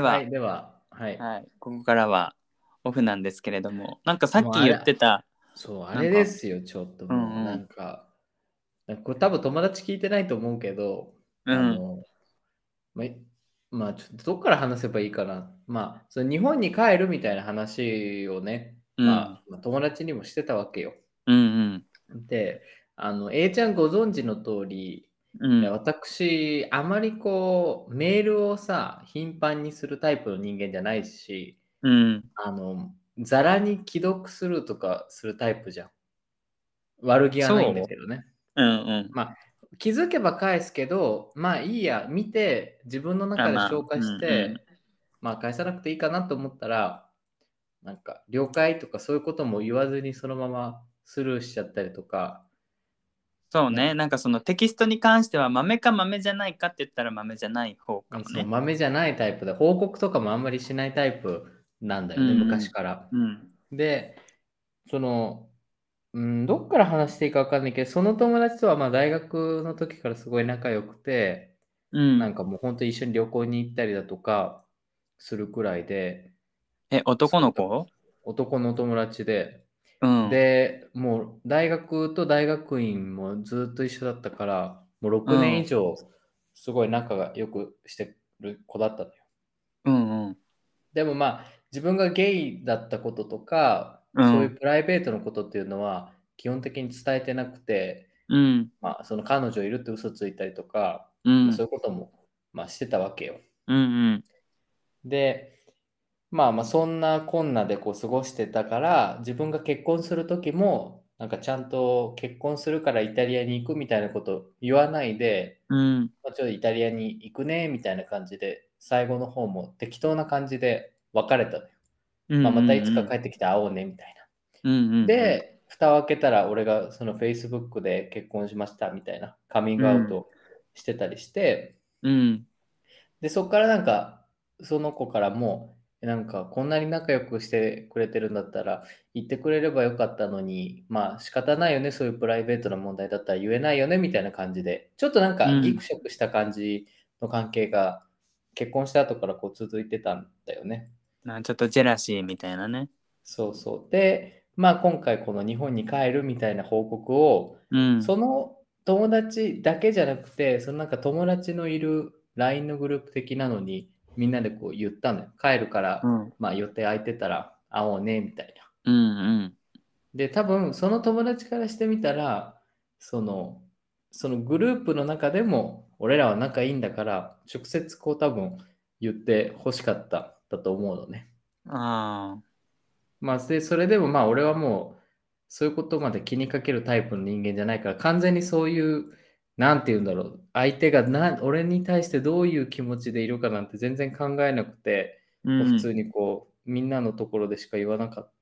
では、はい、では、はい。はい、ここからはオフなんですけれども、なんかさっき言ってた、そう、か。あれですよ、ちょっともう、うんうん。なんか、これ多分友達聞いてないと思うけど、うん。あの、まあ、まあ、ちょっとどっから話せばいいかな。まあ、その日本に帰るみたいな話をね、うん。まあ、まあ友達にもしてたわけよ。うんうん。で、あの、A ちゃんご存知の通り、うん。私、あまりこう、メールをさ、頻繁にするタイプの人間じゃないし、うん。あの、ざらに既読するとかするタイプじゃん。悪気はないんだけどね。うんうん。まあ、気づけば返すけど、まあいいや、見て、自分の中であまあ消化して、うんうん。まあ返さなくていいかなと思ったら、なんか、了解とかそういうことも言わずにそのままスルーしちゃったりとか、そうね、なんかそのテキストに関しては豆か豆じゃないかって言ったら豆じゃない方かもね。豆じゃないタイプで、報告とかもあんまりしないタイプなんだよね、うん。うん昔から。うん。で、その、うん、どっから話していいか分かんないけど、その友達とはまあ大学の時からすごい仲良くて、うん、なんかもう本当に一緒に旅行に行ったりだとかするくらいで、え、男の子？男の友達で、うん。で、もう大学と大学院もずっと一緒だったから、もう6年以上すごい仲が良くしてる子だったのよ。うんうん。でもまあ自分がゲイだったこととか、うんそういうプライベートのことっていうのは基本的に伝えてなくて、うん。まあその彼女いるって嘘ついたりとか、うん。そういうこともまあしてたわけよ。うんうん。で、まあまあそんなこんなでこう過ごしてたから、自分が結婚する時も、なんかちゃんと結婚するからイタリアに行くみたいなこと言わないで、うん。まあ、ちょっとイタリアに行くねみたいな感じで、最後の方も適当な感じで別れたのよ。うん。まあ、またいつか帰ってきて会おうねみたいな。うんうん。で、蓋を開けたら俺がその Facebook で結婚しましたみたいなカミングアウトしてたりして、うん。で、そこからなんかその子からも、なんかこんなに仲良くしてくれてるんだったら言ってくれればよかったのに、まあ仕方ないよね、そういうプライベートな問題だったら言えないよねみたいな感じで、ちょっとなんかうんギクシャクした感じの関係が結婚した後からこう続いてたんだよね。ちょっとジェラシーみたいなね。そうそう。で、まあ今回この日本に帰るみたいな報告を、うん。その友達だけじゃなくて、そのなんか友達のいる LINE のグループ的なのにみんなでこう言ったのよ。帰るから、うん。まあ予定空いてたら会おうねみたいな。うんうん。で、多分その友達からしてみたら、その、そのグループの中でも俺らは仲いいんだから、直接こう多分言って欲しかっただと思うのね。ああ。まあ、で、それでもまあ俺はもうそういうことまで気にかけるタイプの人間じゃないから完全にそういう、なんて言うんだろう、相手がな俺に対してどういう気持ちでいるかなんて全然考えなくて、うん。普通にこうみんなのところでしか言わなかっ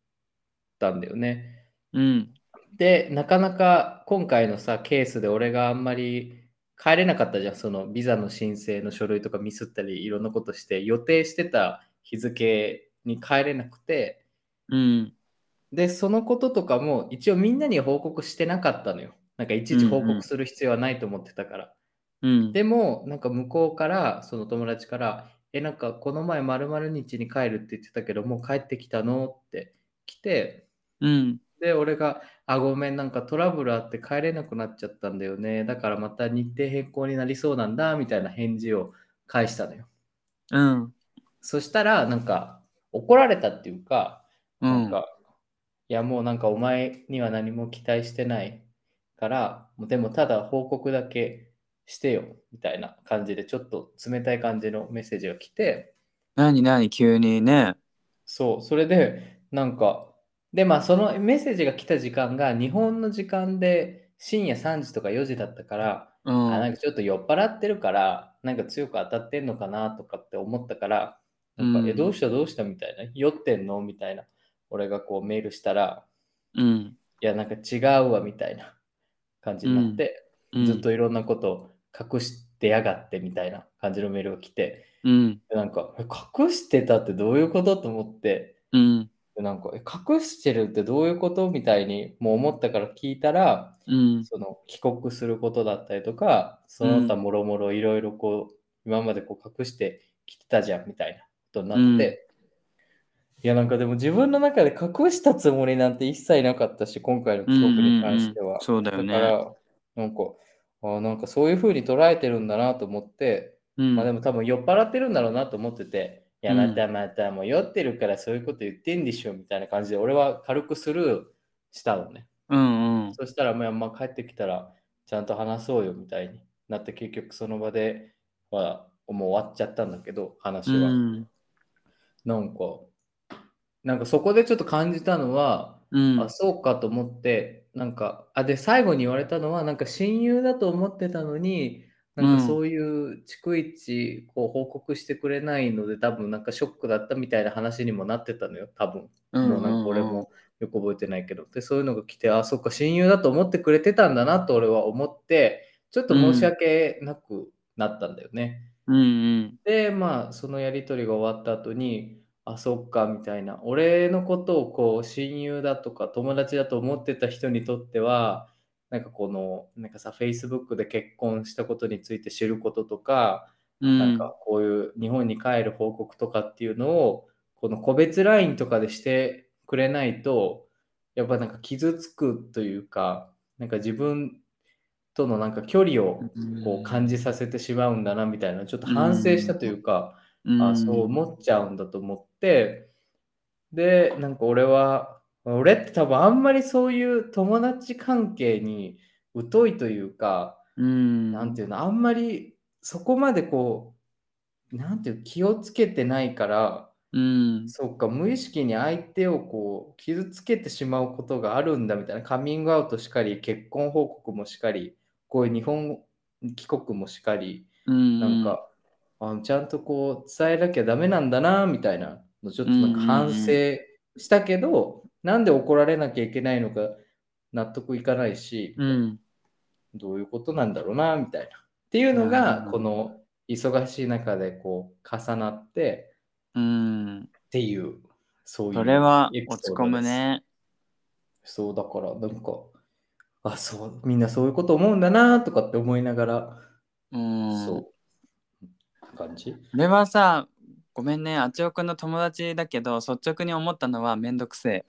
たんだよね。うん。で、なかなか今回のさ、ケースで俺があんまり帰れなかったじゃん。そのビザの申請の書類とかミスったりいろんなことして予定してた日付に帰れなくて、うん。で、そのこととかも一応みんなに報告してなかったのよ。なんかいちいち報告する必要はないと思ってたから。うん。でも、なんか向こうから、その友達から、え、なんかこの前〇〇日に帰るって言ってたけど、もう帰ってきたのって来て、うん。で、俺が、あ、ごめん、なんかトラブルあって帰れなくなっちゃったんだよね。だからまた日程変更になりそうなんだ、みたいな返事を返したのよ。うん。そしたら、なんか怒られたっていうか、うん。なんか、いやもうなんかお前には何も期待してないから、でもただ報告だけしてよ、みたいな感じで、ちょっと冷たい感じのメッセージが来て、何何急にね。そう、それで、なんか、で、まあそのメッセージが来た時間が日本の時間で深夜3時とか4時だったから、うあ、なんん。かちょっと酔っ払ってるから、なんか強く当たってんのかなとかって思ったから、なんか、うんえ、どうしたどうしたみたいな、酔ってんのみたいな、俺がこうメールしたら、うん。いや、なんか違うわみたいな感じになって、うんずっといろんなことを隠してやがってみたいな感じのメールが来て、うん。でなんか、え隠してたってどういうこと？と思って、うん。でなんか、え隠してるってどういうこと？みたいにもう思ったから聞いたら、うん。その帰国することだったりとか、その他もろもろいろいろこう、今までこう隠してきてたじゃんみたいな。ことになって、いやなんかでも自分の中で隠したつもりなんて一切なかったし、今回の帰国に関しては。うんうんうんそうだよねから、なんか、あなんかそういう風に捉えてるんだなと思って、うんまあでも多分酔っ払ってるんだろうなと思ってて、いや、うんまたまた、もう酔ってるからそういうこと言ってんでしょみたいな感じで、俺は軽くスルーしたのね。うんうんそしたら、まあ、まあ、帰ってきたら、ちゃんと話そうよみたいになって、結局その場ではもう終わっちゃったんだけど、話は。うんなんか、なんかそこでちょっと感じたのは、うんあ、そうかと思って、なんか、あ、で、最後に言われたのは、なんか親友だと思ってたのに、なんうんかそういう逐一こう報告してくれないので、多分なんかショックだったみたいな話にもなってたのよ、多分。うんもうなんか俺もよく覚えてないけど。で、そういうのが来て、あ、そっか、親友だと思ってくれてたんだなと俺は思って、ちょっと申し訳なくなったんだよね。うんうんで、まあ、そのやりとりが終わった後に、あ、そっか、みたいな。俺のことをこう、親友だとか友達だと思ってた人にとっては、なんかこの、なんかさ、Facebook で結婚したことについて知ることとか、うん。なんかこういう日本に帰る報告とかっていうのを、この個別 LINE とかでしてくれないと、やっぱなんか傷つくというか、なんか自分とのなんか距離をこう感じさせてしまうんだなみたいな、ちょっと反省したというか、あそう思っちゃうんだと思って、で、なんか俺は、俺って多分あんまりそういう友達関係に疎いというか、うん。なんていうの、あんまりそこまでこう、なんていう気をつけてないから、うん。そうか、無意識に相手をこう傷つけてしまうことがあるんだみたいな、カミングアウトしかり、結婚報告もしかり、こういう日本帰国もしかり、うん。なんか、あちゃんとこう伝えなきゃダメなんだなみたいなのちょっとなんか反省したけど、なんで怒られなきゃいけないのか納得いかないし、うん。どういうことなんだろうなみたいな。っていうのながこの忙しい中でこう重なってうん。っていうそういうそれは落ち込むね。そうだからなんかあそうみんなそういうこと思うんだなとかって思いながら、うん。そう。感じ？俺はさごめんね。あちおくんの友達だけど率直に思ったのはめんどくせえ。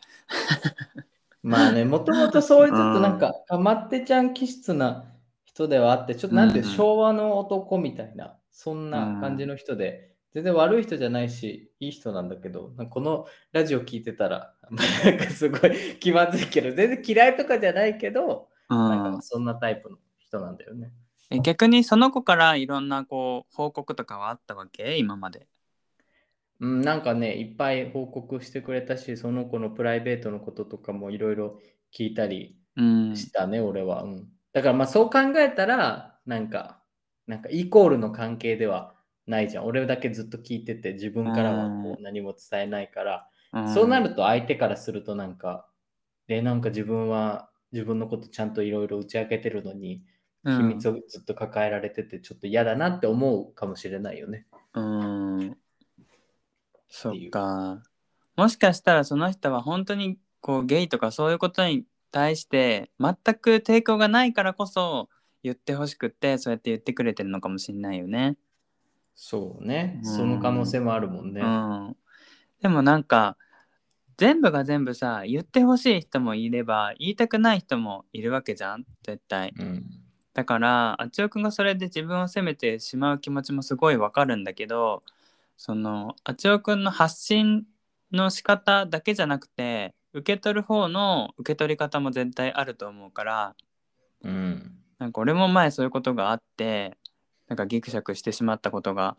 まあね、もともとそういうちょっとなんか、かまってちゃん気質な人ではあって、ちょっとなんていううん。うん昭和の男みたいな、そんな感じの人で、全然悪い人じゃないし、いい人なんだけど、このラジオ聞いてたら、なんかすごい 気まずいけど、全然嫌いとかじゃないけど、うん。なんかそんなタイプの人なんだよね。え逆にその子からいろんなこう報告とかはあったわけ？今までうん、なんかね、いっぱい報告してくれたし、その子のプライベートのこととかもいろいろ聞いたりうんしたね、俺は。うん。だからまあそう考えたら、なんか、なんかイコールの関係ではないじゃん。俺だけずっと聞いてて、自分からはこう何も伝えないから、うんそうなると相手からするとなんか、で、なんか自分は自分のことちゃんといろいろ打ち明けてるのに、うん秘密をずっと抱えられてて、ちょっと嫌だなって思うかもしれないよね。うんそっかもしかしたらその人は本当にこうゲイとかそういうことに対して全く抵抗がないからこそ言ってほしくってそうやって言ってくれてるのかもしれないよね。そうね。うんその可能性もあるもんね。うん、でもなんか全部が全部さ言ってほしい人もいれば言いたくない人もいるわけじゃん絶対。うん。だからあちおくんがそれで自分を責めてしまう気持ちもすごいわかるんだけどそのあちおくんの発信の仕方だけじゃなくて受け取る方の受け取り方も絶対あると思うからうん。なんか俺も前そういうことがあってなんかギクシャクしてしまったことが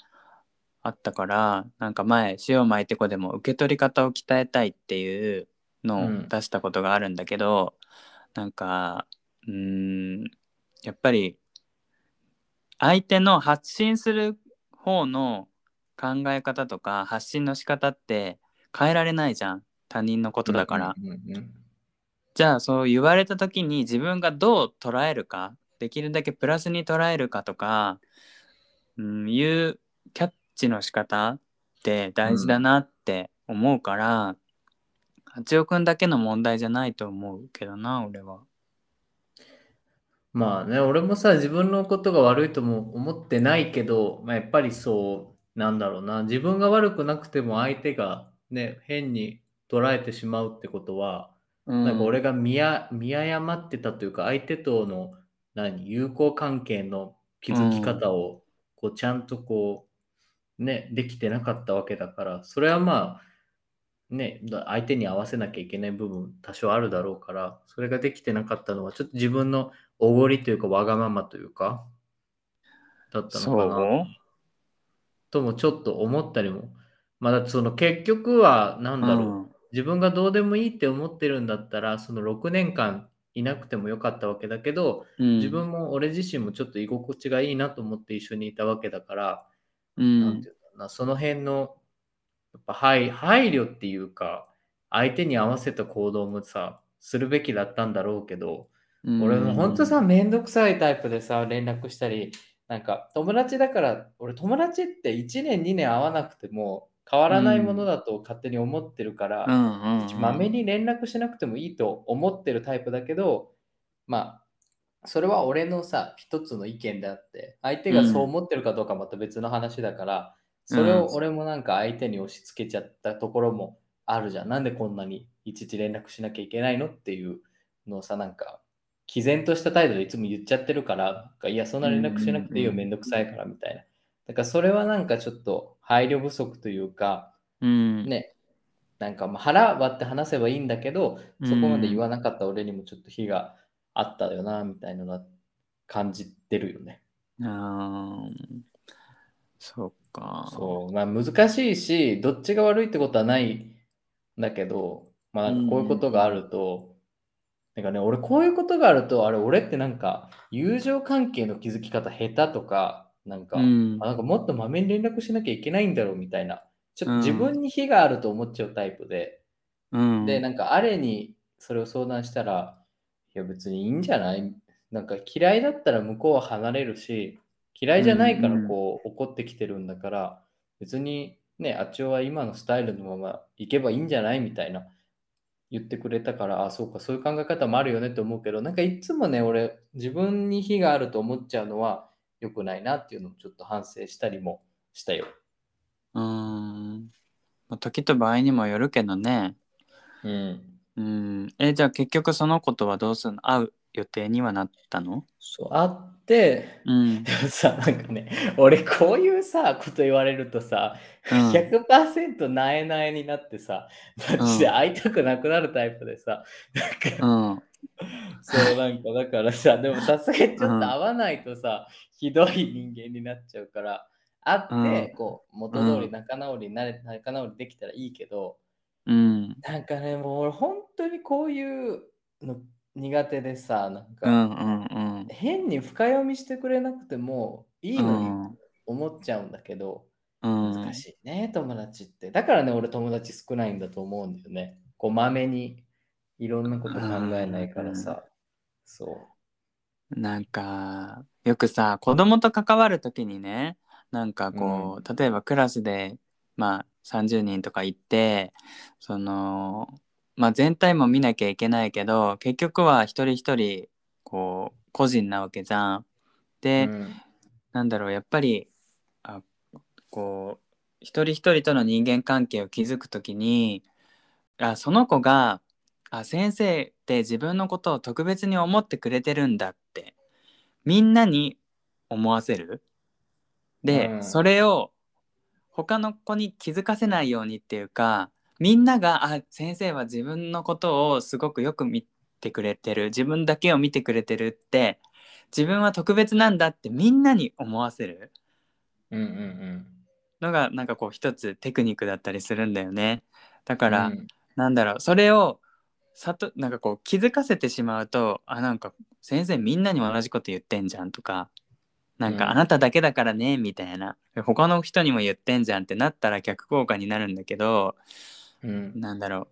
あったからなんか前塩巻いてこでも受け取り方を鍛えたいっていうのをうん出したことがあるんだけど、なんかうーんやっぱり相手の発信する方の考え方とか発信の仕方って変えられないじゃん他人のことだから。うんうんうんじゃあそう言われた時に自分がどう捉えるかできるだけプラスに捉えるかとか、うん、いうキャッチの仕方って大事だなって思うから、八尾くんだけの問題じゃないと思うけどな俺は。まあね、俺もさ、自分のことが悪いとも思ってないけど、まあ、やっぱりそう、なんだろうな、自分が悪くなくても相手がね、変に捉えてしまうってことは、うん、なんか俺が見や見誤ってたというか、相手との何友好関係の築き方をこうちゃんとこう、ね、できてなかったわけだから、それはまあ、ね、だ相手に合わせなきゃいけない部分多少あるだろうから、それができてなかったのは、ちょっと自分のおごりというか、わがままというか、だったのかな。ともちょっと思ったりも。まあ、だその結局は、なんだろう、うん。自分がどうでもいいって思ってるんだったら、その6年間いなくてもよかったわけだけど、うん、自分も俺自身もちょっと居心地がいいなと思って一緒にいたわけだから、うん。なんていうのかな、その辺のやっぱ配配慮っていうか、相手に合わせた行動もさ、するべきだったんだろうけど、うん。俺も本当さ、めんどくさいタイプでさ、連絡したり、なんか友達だから、俺友達って1年2年会わなくても変わらないものだと勝手に思ってるから、うんうんうん。まめに連絡しなくてもいいと思ってるタイプだけど、まあ、それは俺のさ、一つの意見であって、相手がそう思ってるかどうかまた別の話だから、それを俺もなんか相手に押し付けちゃったところもあるじゃん。なんでこんなにいちいち連絡しなきゃいけないのっていうのをさ、なんか、毅然とした態度でいつも言っちゃってるから、いや、そんな連絡しなくていいよ、めんどくさいからみたいな。だからそれはなんかちょっと配慮不足というか、うん。ね、なんかまあ腹割って話せばいいんだけど、そこまで言わななかった俺にもちょっと火があったよな、みたいなのは感じてるよね。うんそうか。そう、まあ難しいし、どっちが悪いってことはないんだけど、まあこういうことがあると、なんかね、俺こういうことがあると、あれ俺ってなんか友情関係の築き方下手とか、なんか、うん。あなんかもっとまめに連絡しなきゃいけないんだろうみたいな、ちょっとうん。自分に火があると思っちゃうタイプで、うん。で、なんかあれにそれを相談したら、いや別にいいんじゃない？なんか嫌いだったら向こうは離れるし、嫌いじゃないからこう怒ってきてるんだから、別にね、あっちは今のスタイルのまま行けばいいんじゃない？みたいな言ってくれたから、あ、そうか、そういう考え方もあるよねって思うけど、なんかいつもね、俺、自分に火があると思っちゃうのは良くないなっていうのをちょっと反省したりもしたよ。うん。まあ時と場合にもよるけどね。うん。うん。えじゃあ結局その子とはどうするの？会う予定にはなったの？そう、あって、うん。でもさ、なんかね、俺こういうさ、こと言われるとさ、うん。100%なえなえになってさ、マジで会いたくなくなるタイプでさ、なんか、うん。そうなんかだからさ、でもさすがにちょっと会わないとさ、ひどい人間になっちゃうから、会って、うん。こう、元通り仲直りになれ、仲直りできたらいいけど、うん。なんかね、もう俺本当にこういうの苦手でさ、なんうか、んうん変に深読みしてくれなくてもいいうんのに思っちゃうんだけど、うん難しいね、友達って。だからね、俺友達少ないんだと思うんだよね。こう、まめにいろんなこと考えないからさ。そなんかよくさ子供と関わる時にねなんかこう、例えばクラスでまあ30人とか行ってそのまあ全体も見なきゃいけないけど結局は一人一人こう個人なわけじゃん。う。で、うんなんだろうやっぱりあこう一人一人との人間関係を築くときにあその子があ先生って自分のことを特別に思ってくれてるんだってみんなに思わせる。で、うんそれを他の子に気づかせないようにっていうかみんながあ先生は自分のことをすごくよく見てくれてる。自分だけを見てくれてるって自分は特別なんだってみんなに思わせる。うんうんのがなんかこう一つテクニックだったりするんだよね。だうん。から、うん。なんだろう。それをさとなんかこう気づかせてしまうとあなんか先生みんなに同じこと言ってんじゃんとかなんうん。かあなただけだからねみたいな。他の人にも言ってんじゃんってなったら逆効果になるんだけどうん。なんだろう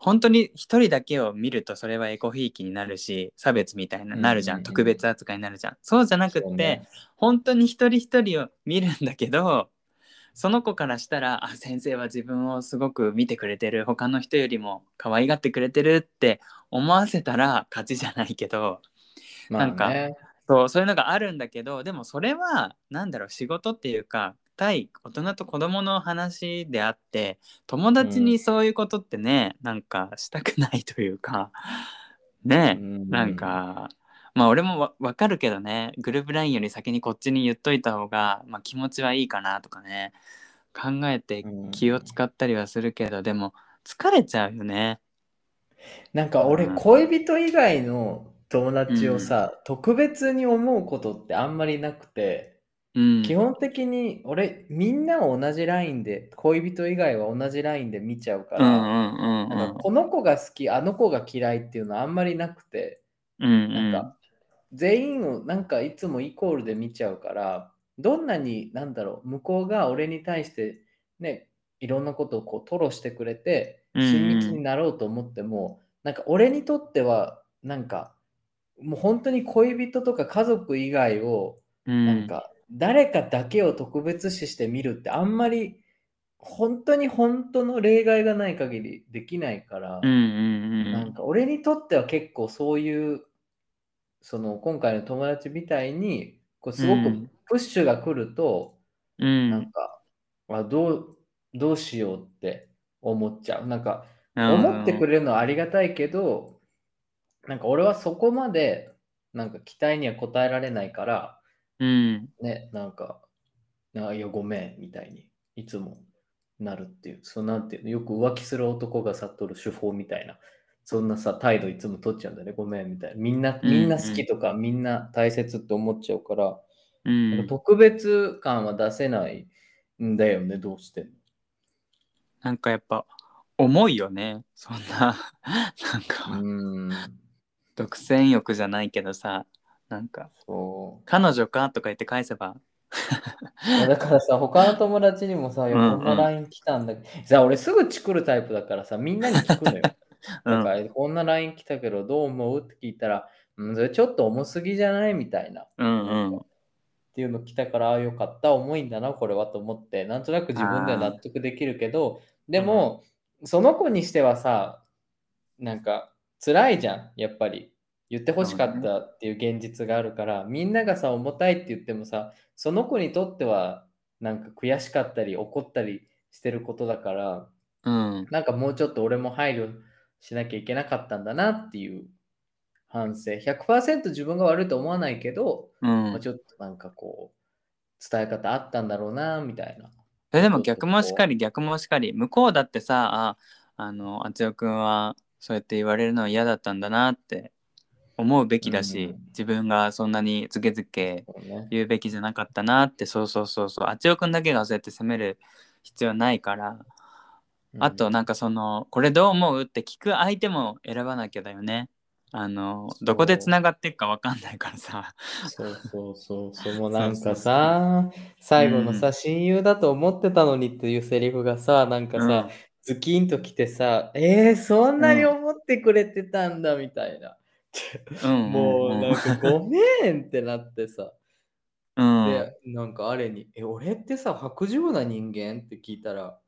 本当に一人だけを見るとそれはエコひいきになるし差別みたいななるじゃん,、うんうんうん特別扱いになるじゃん。そうじゃなくって、ね。本当に一人一人を見るんだけどその子からしたらあ先生は自分をすごく見てくれてる。他の人よりも可愛がってくれてるって思わせたら勝ちじゃないけどまあなんかねそうそういうのがあるんだけどでもそれはなんだろう仕事っていうか対大人と子供の話であって友達にそういうことってね、なんかしたくないというか ね、うん。なんかまあ俺もわ分かるけどねグループ LINE より先にこっちに言っといた方が、まあ、気持ちはいいかなとかね考えて気を使ったりはするけど、でも疲れちゃうよね。なんか俺、うん。恋人以外の友達をさ、特別に思うことってあんまりなくて、うん、基本的に俺、みんなを同じラインで、恋人以外は同じラインで見ちゃうから、この子が好き、あの子が嫌いっていうのはあんまりなくて、うんうん。なんか全員をなんかいつもイコールで見ちゃうから、どんなになんだろう、向こうが俺に対してね、いろんなことをこう吐露してくれて、うんうん。親密になろうと思っても、なんか俺にとっては、なんかもう本当に恋人とか家族以外を、うん。なんか誰かだけを特別視して見るってあんまり本当に本当の例外がない限りできないから、なんか俺にとっては結構そういうその今回の友達みたいにこうすごくうん。プッシュが来ると、うん。なんかあどうどうしようって思っちゃう。なんかうん。思ってくれるのはありがたいけどなんか俺はそこまでなんか期待には応えられないからうん。ねなんかあいやごめんみたいにいつもなるっていうそうなんていうのよく浮気する男が悟る手法みたいなそんなさ態度いつも取っちゃうんだねごめんみたいな。みんなみんな好きとか、みんな大切って思っちゃうから、うなん特別感は出せないんだよねどうしても。なんかやっぱ重いよねそんな。なんか、うん。独占欲じゃないけどさなんかそう。彼女か？とか言って返せば。だからさ、他の友達にもさ、こんな LINE 来たんだけど、さあ俺すぐチクるタイプだからさ、みんなに聞くのよ。うん。だからこんな LINE 来たけど、どう思う？って聞いたら、うん、それちょっと重すぎじゃない？みたいな。うんうん。っていうの来たから、ああよかった、重いんだな、これはと思って、なんとなく自分では納得できるけど、でも、その子にしてはさ、なんか辛いじゃん、やっぱり。言ってほしかったっていう現実があるから、みんながさ、重たいって言ってもさ、その子にとっては、なんか悔しかったり、怒ったりしてることだから、うん。なんかもうちょっと俺も配慮しなきゃいけなかったんだなっていう反省。100%自分が悪いと思わないけど、うん。まあ、ちょっとなんかこう、伝え方あったんだろうな、みたいな。えでも逆もしかり逆もしかり。向こうだってさああのあつよくんはそうやって言われるのは嫌だったんだなって思うべきだし、うん。自分がそんなにズケズケ。言うべきじゃなかったなってそうそうそうそう。あつよくんだけがそうやって責める必要はないから、あとなんかそのこれどう思うって聞く相手も選ばなきゃだよね。あのどこでつながっていくか分かんないからさ。そうそうそう、そのなんかさ、最後のさ、親友だと思ってたのにっていうセリフがさ、なんかさ、ズキンときてさ、えー、そんなに思ってくれてたんだみたいな。うんもうなんかごめんってなってさ、うん。で、なんかあれに、え、俺ってさ、白状な人間？って聞いたら、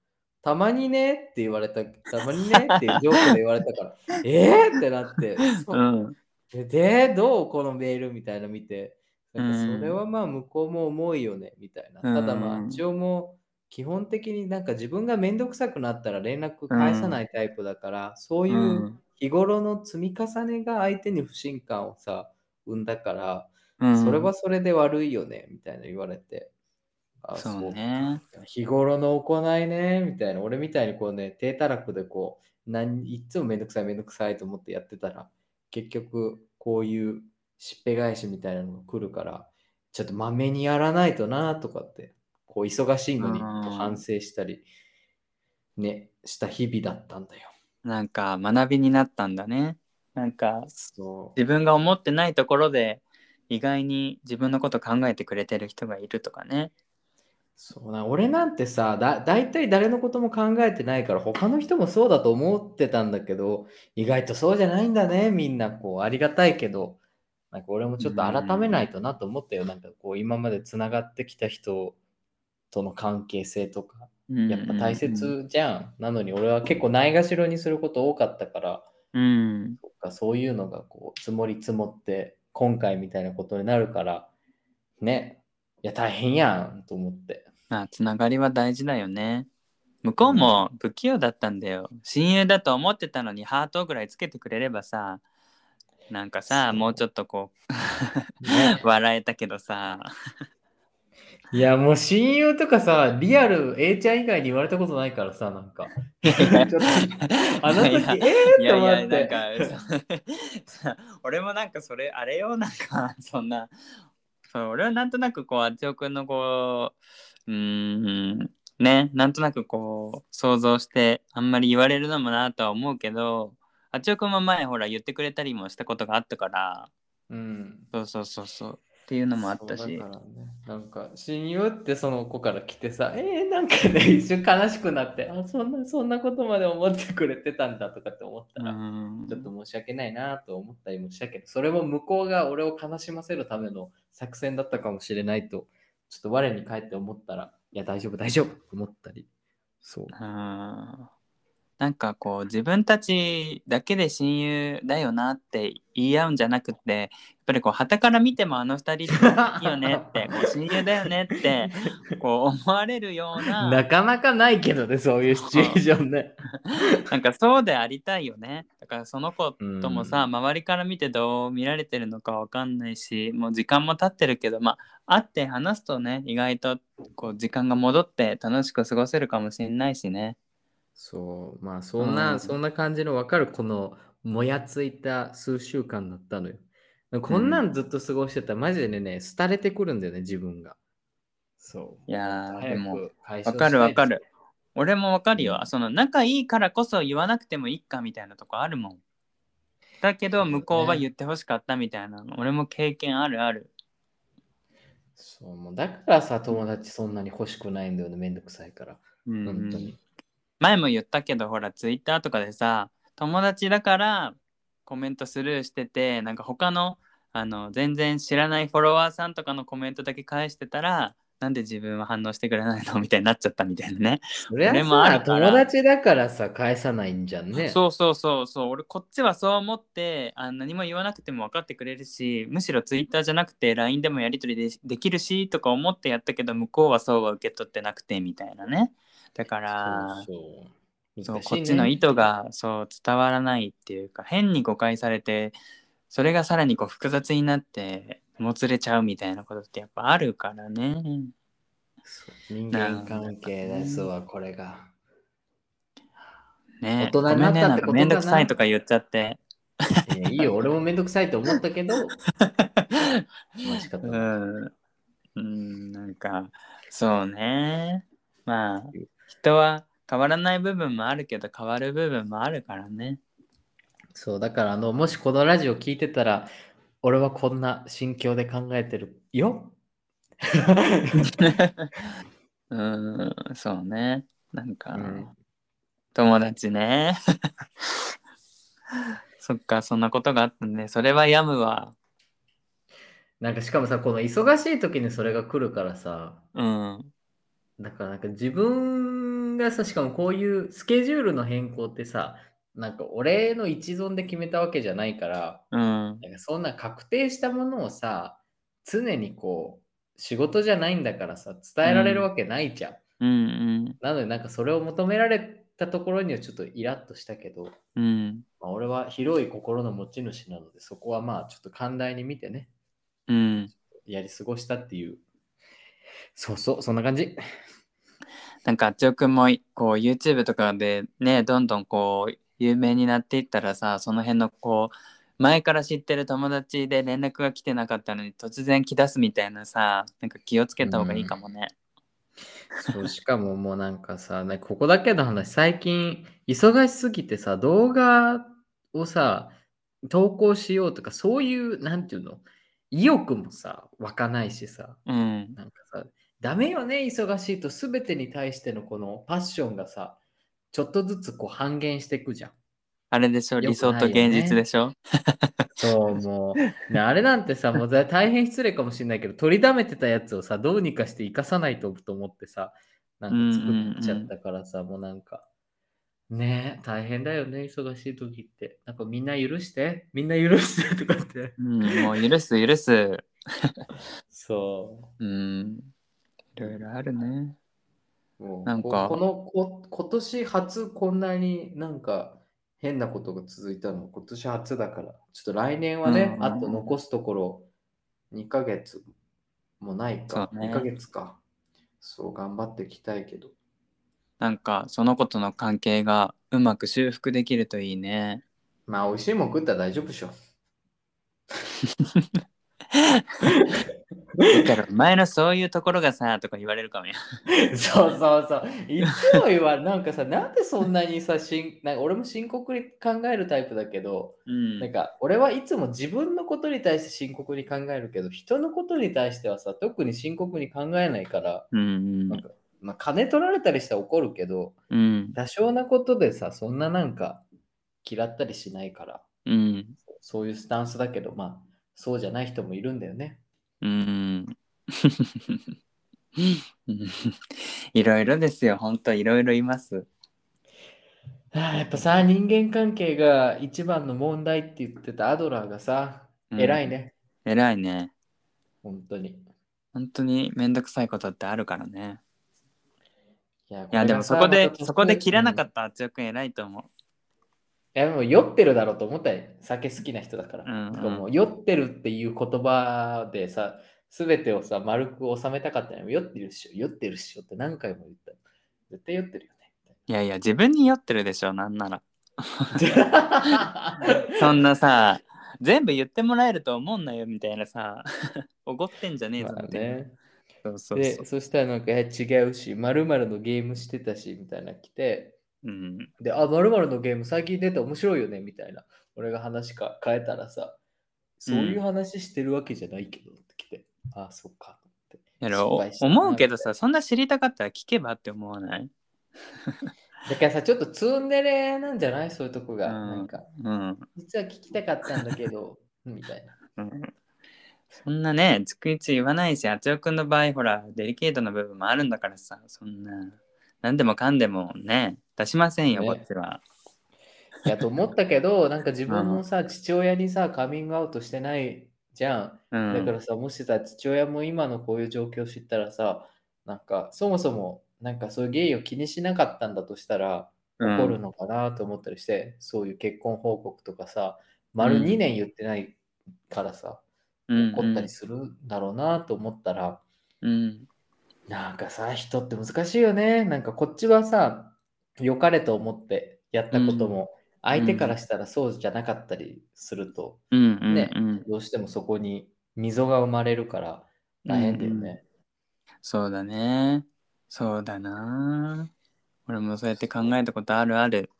たまにねって言われた、たまにねってジョークで言われたから、えー？ってなって、そう。うん。でで、どうこのメールみたいなの見て、なんかうん。それはまあ向こうも重いよねみたいな。うん。ただまあ一応も基本的になんか自分がめんどくさくなったら連絡返さないタイプだから、そういううん日頃の積み重ねが相手に不信感をさ、生んだから、うんそれはそれで悪いよねみたいな言われて。あそうね日頃の行いね、みたいな。俺みたいにこうね、低たらくでこう、何いっつもめんどくさいめんどくさいと思ってやってたら、結局こういうしっぺ返しみたいなのが来るから、ちょっとまめにやらないとなとかって、こう忙しいのに反省したり、ね、した日々だったんだよ。なんか学びになったんだねなんかそう。自分が思ってないところで意外に自分のこと考えてくれてる人がいるとかねそうな、俺なんてさ、だ、大体誰のことも考えてないから、他の人もそうだと思ってたんだけど、意外とそうじゃないんだね、みんな、こう、ありがたいけど、なんか俺もちょっと改めないとなと思ったよ。なんかこう、今までつながってきた人との関係性とか、やっぱ大切じゃん。なのに俺は結構ないがしろにすること多かったから、うん。そっかそういうのがこう積もり積もって今回みたいなことになるからね。いや大変やんと思って。まあつながりは大事だよね。向こうも不器用だったんだよ。親友だと思ってたのにハートぐらいつけてくれればさなんかさもうちょっとこうね。笑えたけどさいや、もう親友とかさ、リアル A ちゃん以外に言われたことないからさ、なんか。あの時、えーいやいやって思って。俺もなんかそれあれよなんか そんなそう俺はなんとなくこうあつよくんのこううーんねなんとなくこう想像してあんまり言われるのもなとは思うけどあつよくんも前ほら言ってくれたりもしたことがあったからうん。そうそうそうそうっていうのもあったしね、なんか親友ってその子から来てさ、えー、なんかね、一瞬悲しくなって、あ、そんな、そんなことまで思ってくれてたんだとかって思ったうら、んちょっと申し訳ないなと思ったりもしたけど、それも向こうが俺を悲しませるための作戦だったかもしれないと、ちょっと我に返って思ったら、いや、大丈夫、大丈夫と思ったり。そう。うんなんかこう自分たちだけで親友だよなって言い合うんじゃなくてやっぱりこう傍から見てもあの二人っていいよねって こう親友だよねってこう思われるような なかなかないけどね、そういうシチュエーションね。なんかそうでありたいよねだからその子ともさ、う周りから見てどう見られてるのかわかんないしもう時間も経ってるけどまあ会って話すとね意外とこう時間が戻って楽しく過ごせるかもしれないしね。そう、まあそんな、うんそんな感じの分かるこのもやついた数週間だったのよ。こんなんずっと過ごしてたらマジでね、廃れてくるんだよね、自分が。そう。いやーでもわかるわかる。俺もわかるよ。その仲いいからこそ言わなくてもいいかみたいなとこあるもん。だけど向こうは言ってほしかったみたいなの。俺も経験あるある。そう、もうだからさ、友達そんなに欲しくないんだよね、めんどくさいから。うん本当に。前も言ったけどほらツイッターとかでさ友達だからコメントスルーしててなんか他のあの全然知らないフォロワーさんとかのコメントだけ返してたらなんで自分は反応してくれないの？みたいになっちゃったみたいなね。それ俺もあ友達だからさ、返さないんじゃんね。そうそうそうそう。俺こっちはそう思ってあ何も言わなくても分かってくれるしむしろツイッターじゃなくて LINE でもやり取りでできるしとか思ってやったけど向こうはそうは受け取ってなくてみたいなねだからそうこっちの意図がそう伝わらないっていうか変に誤解されてそれがさらにこう複雑になってもつれちゃうみたいなことってやっぱあるからね。人間関係ですわ、これが。ね大人になったってめんどくさいとか言っちゃって。いやいいよ、俺もめんどくさいと思ったけど、まあ仕方うない。ん、うん、なんかそうねまあ人は変わらない部分もあるけど変わる部分もあるからね。そう、だからあの、もしこのラジオ聞いてたら、俺はこんな心境で考えてるよ。うんそうね。なんか、うん。友達ね。そっかそんなことがあったね。それは病むわ。なんかしかもさ、この忙しい時にそれが来るからさ、うん。だからなんか自分がさ、しかもこういうスケジュールの変更ってさ、なんか俺の一存で決めたわけじゃないから、うんなんかそんな確定したものをさ、常にこう、仕事じゃないんだからさ、伝えられるわけないじゃん。うんうんなのでなんかそれを求められたところにはちょっとイラッとしたけど、うんまあ、俺は広い心の持ち主なので、そこはまあちょっと寛大に見てね、うんやり過ごしたっていう。そうそう、そんな感じ。なんかあっちおくんもこう YouTube とかでねどんどんこう有名になっていったらさその辺のこう前から知ってる友達で連絡が来てなかったのに突然来だすみたいなさなんか気をつけた方がいいかもね。そうしかももうなんかさ、ね、ここだけの話、最近忙しすぎてさ、動画をさ、投稿しようとか、そういう、なんていうの、意欲もさ、湧かないしさ、うんなんかさ、ダメよね、忙しいと全てに対してのこのパッションがさ、ちょっとずつこう半減していくじゃん。あれでしょよく理想と現実でしょ？そう、もう、ね、あれなんてさ、もう大大変失礼かもしれないけど、取りだめてたやつをさ、どうにかして生かさないとと思ってさ、なんか作っちゃったからさ、もうなんか、ねえ、大変だよね、忙しい時って。なんかみんな許して、みんな許してとかって。うんもう許す許す。そうんいろいろあるね。もうなんか。ここのこ今年初こんなになんか変なことが続いたの？今年初だから。ちょっと来年はね、うん。あと残すところ2ヶ月もないか、ね。2ヶ月か。そう頑張っていきたいけど。なんかその子との関係がうまく修復できるといいね。まあ美味しいもん食ったら大丈夫でしょ だからお前のそういうところがさとか言われるかもよ。そうそうそう。いつも言われ、なんかさ、なんでそんなにさ、しんなんか俺も深刻に考えるタイプだけど、うん。なんか俺はいつも自分のことに対して深刻に考えるけど、人のことに対してはさ、特に深刻に考えないから、うん。なんかまあ、金取られたりしたら怒るけど、うん。多少なことでさ、そんななんか嫌ったりしないから、うん。そういうスタンスだけど、まあ、そうじゃない人もいるんだよね。うん いろいろですよ、ほんといろいろいます。はあやっぱさ、人間関係が一番の問題って言ってたアドラーがさ、うん偉いね。偉いね。本当に。本当にめんどくさいことってあるからね。いやいやでもそこで、そこで切らなかた。ったあっちおくん偉いと思う。いやでも酔ってるだろうと思ったよ。酒好きな人だから。うんうんもう酔ってるっていう言葉でさ、すべてをさ、丸く収めたかったよ。酔ってるっしょ、酔ってるっしょって何回も言った。絶対酔ってるよいやいや、自分に酔ってるでしょ、なんなら。ね。そんなさ、全部言ってもらえると思うんなよみたいなさ、おごってんじゃねえぞまあみたいな。ね。そうそうでそ、う。そしたらなんかえ違うし、まるのゲームしてたし、みたいな来て、うん、で、あ、まるのゲーム最近出て面白いよね、みたいな。俺が話か変えたらさ、そういう話してるわけじゃないけどって来て、あ、そっか。って思うけどさ、そんな知りたかったら聞けばって思わない？だからさ、ちょっとツンデレなんじゃない？そういうとこが。うんなんか、うん。実は聞きたかったんだけど、みたいな。うんそんなね、逐一言わないし、あちおくんの場合、ほら、デリケートな部分もあるんだからさ、そんな、何でもかんでもね、出しませんよ、ねこっちは。いやと思ったけど、なんか自分もさ、父親にさ、カミングアウトしてないじゃん。うん。だからさ、もしさ、父親も今のこういう状況を知ったらさ、なんか、そもそも、なんかそういうゲイを気にしなかったんだとしたら、うん怒るのかなと思ったりして、そういう結婚報告とかさ、丸うん2年言ってないからさ、うん怒ったりするんだろうなと思ったら、うん。なんかさ、人って難しいよね。なんかこっちはさ、良かれと思ってやったことも、相手からしたらそうじゃなかったりすると、うん。うん。ねうん。どうしてもそこに溝が生まれるから大変だよね。そうだね。そうだな。俺もそうやって考えたことあるある。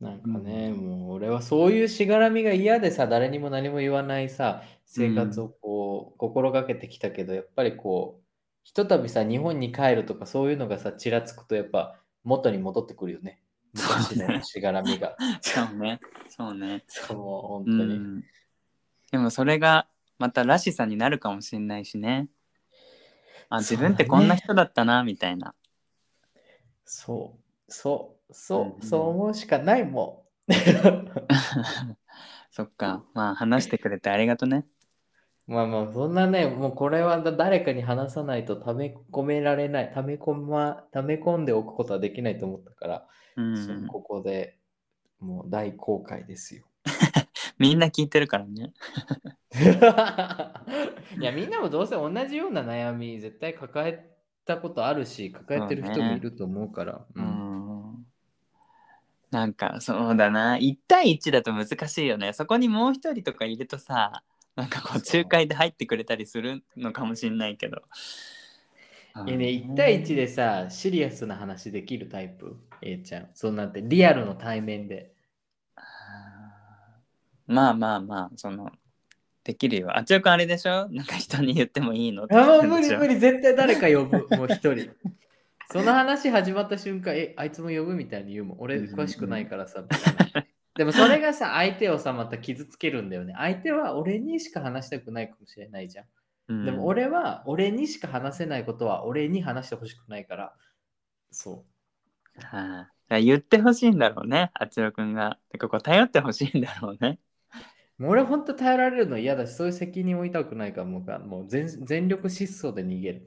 なんかね、もう俺はそういうしがらみが嫌でさ、誰にも何も言わないさ、生活をこう、心がけてきたけど、やっぱりこう、ひとたびさ、日本に帰るとかそういうのがさ、ちらつくとやっぱ元に戻ってくるよね。昔そうねのしがらみが。そうね。そうね。そう、本う当に。ん。でもそれがまたらしさになるかもしれないしね。あ、自分ってこんな人だったな、みたいな。そう、そう、そう、うんそう思うしかないもん。そっか。まあ話してくれてありがとね。まあまあ、そんなね、もうこれはだ誰かに話さないとため込められない、ため込ま、ため込んでおくことはできないと思ったから、う。そうんここでもう大公開ですよ。みんな聞いてるからね。いや、みんなもどうせ同じような悩み絶対抱えたことあるし、抱えてる人もいると思うから。ううんん。なんかそうだな。1対1だと難しいよね。そこにもう一人とかいるとさ、なんかこう仲介で入ってくれたりするのかもしんないけど。いやね、1対1でさ、シリアスな話できるタイプ、A ちゃん。そうなんて、リアルの対面で。まあまあまあ、その、できるよ。あちおくんあれでしょ？なんか人に言ってもいいの？あ、もう無理無理、絶対誰か呼ぶ、もう一人。その話始まった瞬間、え、あいつも呼ぶ？みたいに言うもん。俺詳しくないからさ、でもそれがさ、相手をさ、また傷つけるんだよね。相手は俺にしか話したくないかもしれないじゃん。うんでも俺は、俺にしか話せないことは、俺に話してほしくないから、そはいだから言ってほしいんだろうね、あちおくんが。てかこう頼ってほしいんだろうね。う。もう俺ほんと頼られるの嫌だし、そういう責任を負いたくないから、もうもう全全力疾走で逃げる。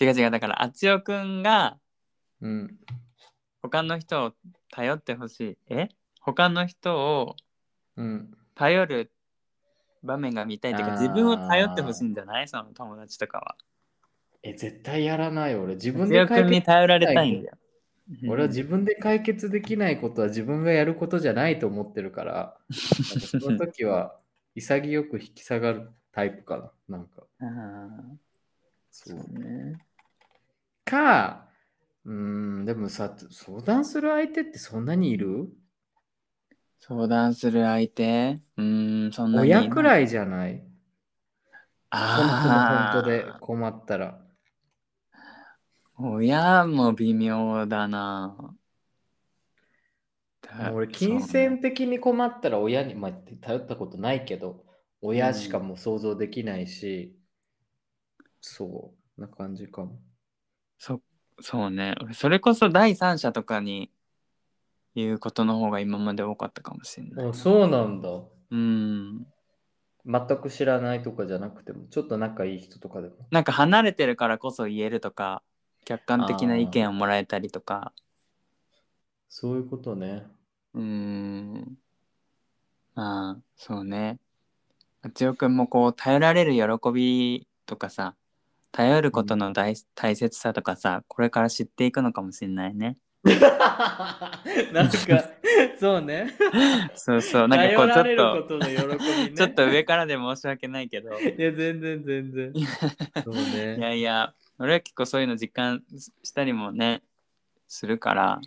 違う違うだからあちおくんがうん。他の人を頼ってほしいえ？他の人をうん。頼る場面が見たいというかあー自分を頼ってほしいんじゃない？その友達とかは。え、絶対やらない俺。自分で解決頼られたいんだよ。俺は自分で解決できないことは自分がやることじゃないと思ってるから、その時は 潔く引き下がるタイプかな。なんか。あーそそううね。か、うーん、でもさ、相談する相手ってそんなにいる？相談する相手？うーん、そんなに。親くらい。いじゃない？本当のあ本当であ。困ったら。親も微妙だな。だ俺、金銭的に困ったら親に、まあ、頼ったことないけど、親しかもう想像できないし、そう、な感じかも。そそうね。俺それこそ第三者とかに言うことの方が今まで多かったかもしれない。あそうなんだ。うん。全く知らないとかじゃなくても、ちょっと仲いい人とかでも。なんか離れてるからこそ言えるとか、客観的な意見をもらえたりとか。そういうことね。うーん。まあ、そうね。あちおくんもこう、頼られる喜びとかさ、頼ることの大,、大切さとかさ、これから知っていくのかもしれないね。なんか、そうね。そうそう。なんかこう、ちょっ、こととね。ちょっと上からで申し訳ないけど。いや、全然全然。そういね。やいや、俺は結構そういうの実感したりもね、するから。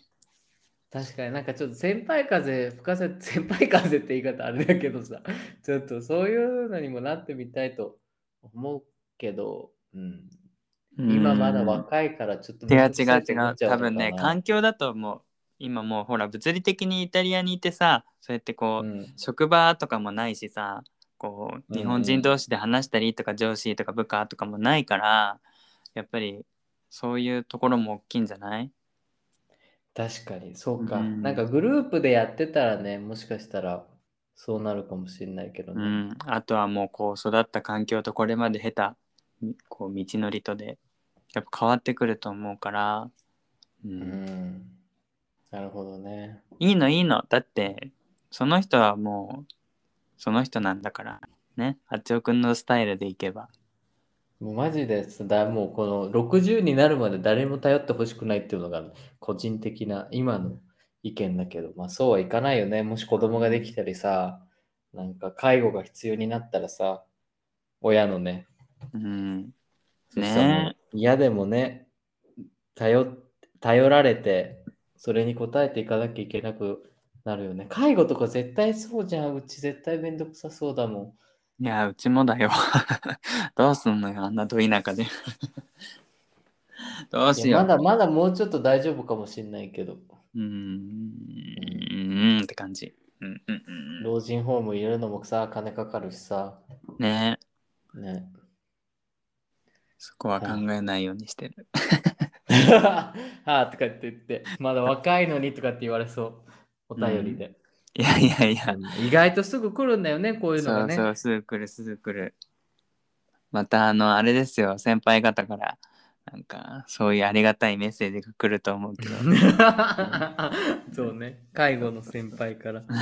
確かになんかちょっと先輩風吹かせ、先輩風って言い方あれだけどさ、ちょっとそういうのにもなってみたいと思うけど、うん、今まだい。若いからちょっと違う違う違う。多分ね、環境だと思う。今もうほら、物理的にイタリアにいてさ、そうやってこう、うん職場とかもないしさこううん日本人同士で話したりとか上司とか部下とかもないからやっぱりそういうところも大きいんじゃない？確かに、そうか、うんなんかグループでやってたらね、もしかしたらそうなるかもしれないけどうね。んあとはもうこう育った環境とこれまで経たこう道のりとでやっぱ変わってくると思うから、ううん。ん。なるほどね。いいのいいの。だってその人はもうその人なんだから。ね。あっちおくんのスタイルでいけば。もうマジでさだもうこの60になるまで誰も頼ってほしくないっていうのが個人的な今の意見だけど、まあそうはいかないよね。もし子供ができたりさ、なんか介護が必要になったらさ、親のね、うん。ね嫌でもね、頼頼られて、それに応えていかなきゃいけなくなるよね。介護とか絶対そうじゃん。うち絶対めんどくさそうだもん。いや、うちもだよ。どうすんのよ、あんなど田舎で。どうしよう。まだまだもうちょっと大丈夫かもしれないけど、うーん、うーんって感じ。うんうんうん。老人ホーム入れるのもさ、金かかるしさ。ねね。そこは考えないようにしてる。はあとかって言って、まだ若いのにとかって言われそう。お便りで。いやいやいや、意外とすぐ来るんだよね、こういうのがね。そうそう、すぐ来る、すぐ来る。また、あの、あれですよ、先輩方から、なんか、そういうありがたいメッセージが来ると思うけど。そうね。介護の先輩から。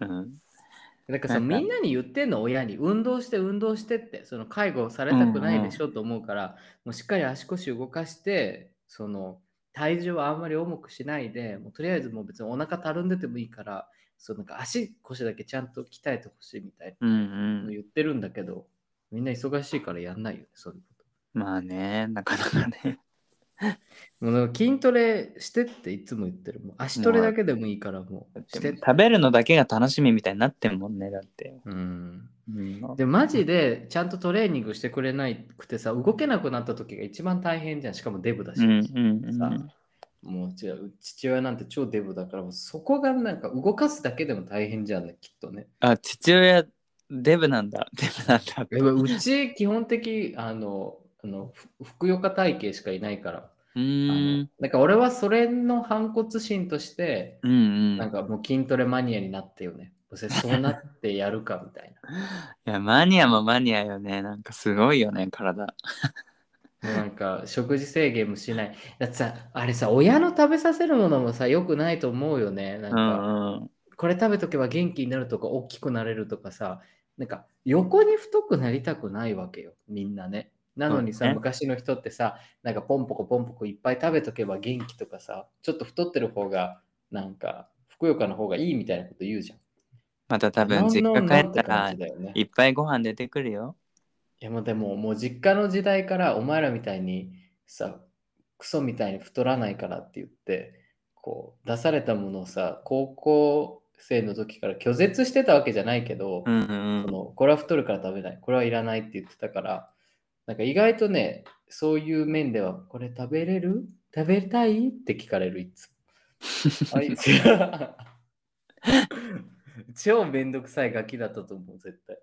うん、なんかみんなに言ってんの、親に。運動して、運動してって。その介護されたくないでしょ？と思うから、もうしっかり足腰動かして、その体重はあんまり重くしないで、もうとりあえずもう別にお腹たるんでてもいいから、そうなんか足腰だけちゃんと鍛えてほしいみたいうん、うなのん。言ってるんだけど、みんな忙しいからやんないよね、そういうこまあね、なかなかね。と。もう筋トレしてっていつも言ってる。もう足トレだけでもいいから、もうして。食べるのだけが楽しみみたいになってんもんね、だって。うん。うん、でマジでちゃんとトレーニングしてくれないくてさ動けなくなった時が一番大変じゃんしかもデブだし、うんうんうんさもう父親なんて超デブだからもうそこがなんか動かすだけでも大変じゃんねきっとねあ、父親、デブなんだ。デブなんだ。うち基本的あのあのふふくよか体型しかいないからうん。のなんか俺はそれの反骨心としてうんうん。なんかもう筋トレマニアになってよねどうせそうなってやるかみたいな いや、マニアもマニアよね。なんかすごいよね、体。なんか食事制限もしない。だってさ、あれさ、親の食べさせるものもさ、良くないと思うよね。なんうか、んうん。これ食べとけば元気になるとか、大きくなれるとかさ、なんか横に太くなりたくないわけよ、みんなね。なのにさ、ね昔の人ってさ、なんかポンポコポンポコいっぱい食べとけば元気とかさ、ちょっと太ってる方が、なんか、ふくよかな方がいいみたいなこと言うじゃん。また多分実家帰ったらいいっぱいご飯出てくるよ。やもうでももう実家の時代からお前らみたいにさクソみたいに太らないからって言ってこう出されたものをさ高校生の時から拒絶してたわけじゃないけど、うんうんそのこれは太るから食べないこれはいらないって言ってたからなんか意外とねそういう面ではこれ食べれる？食べたい？って聞かれるいつも。あいつ。超めんどくさいガキだったと思う絶対。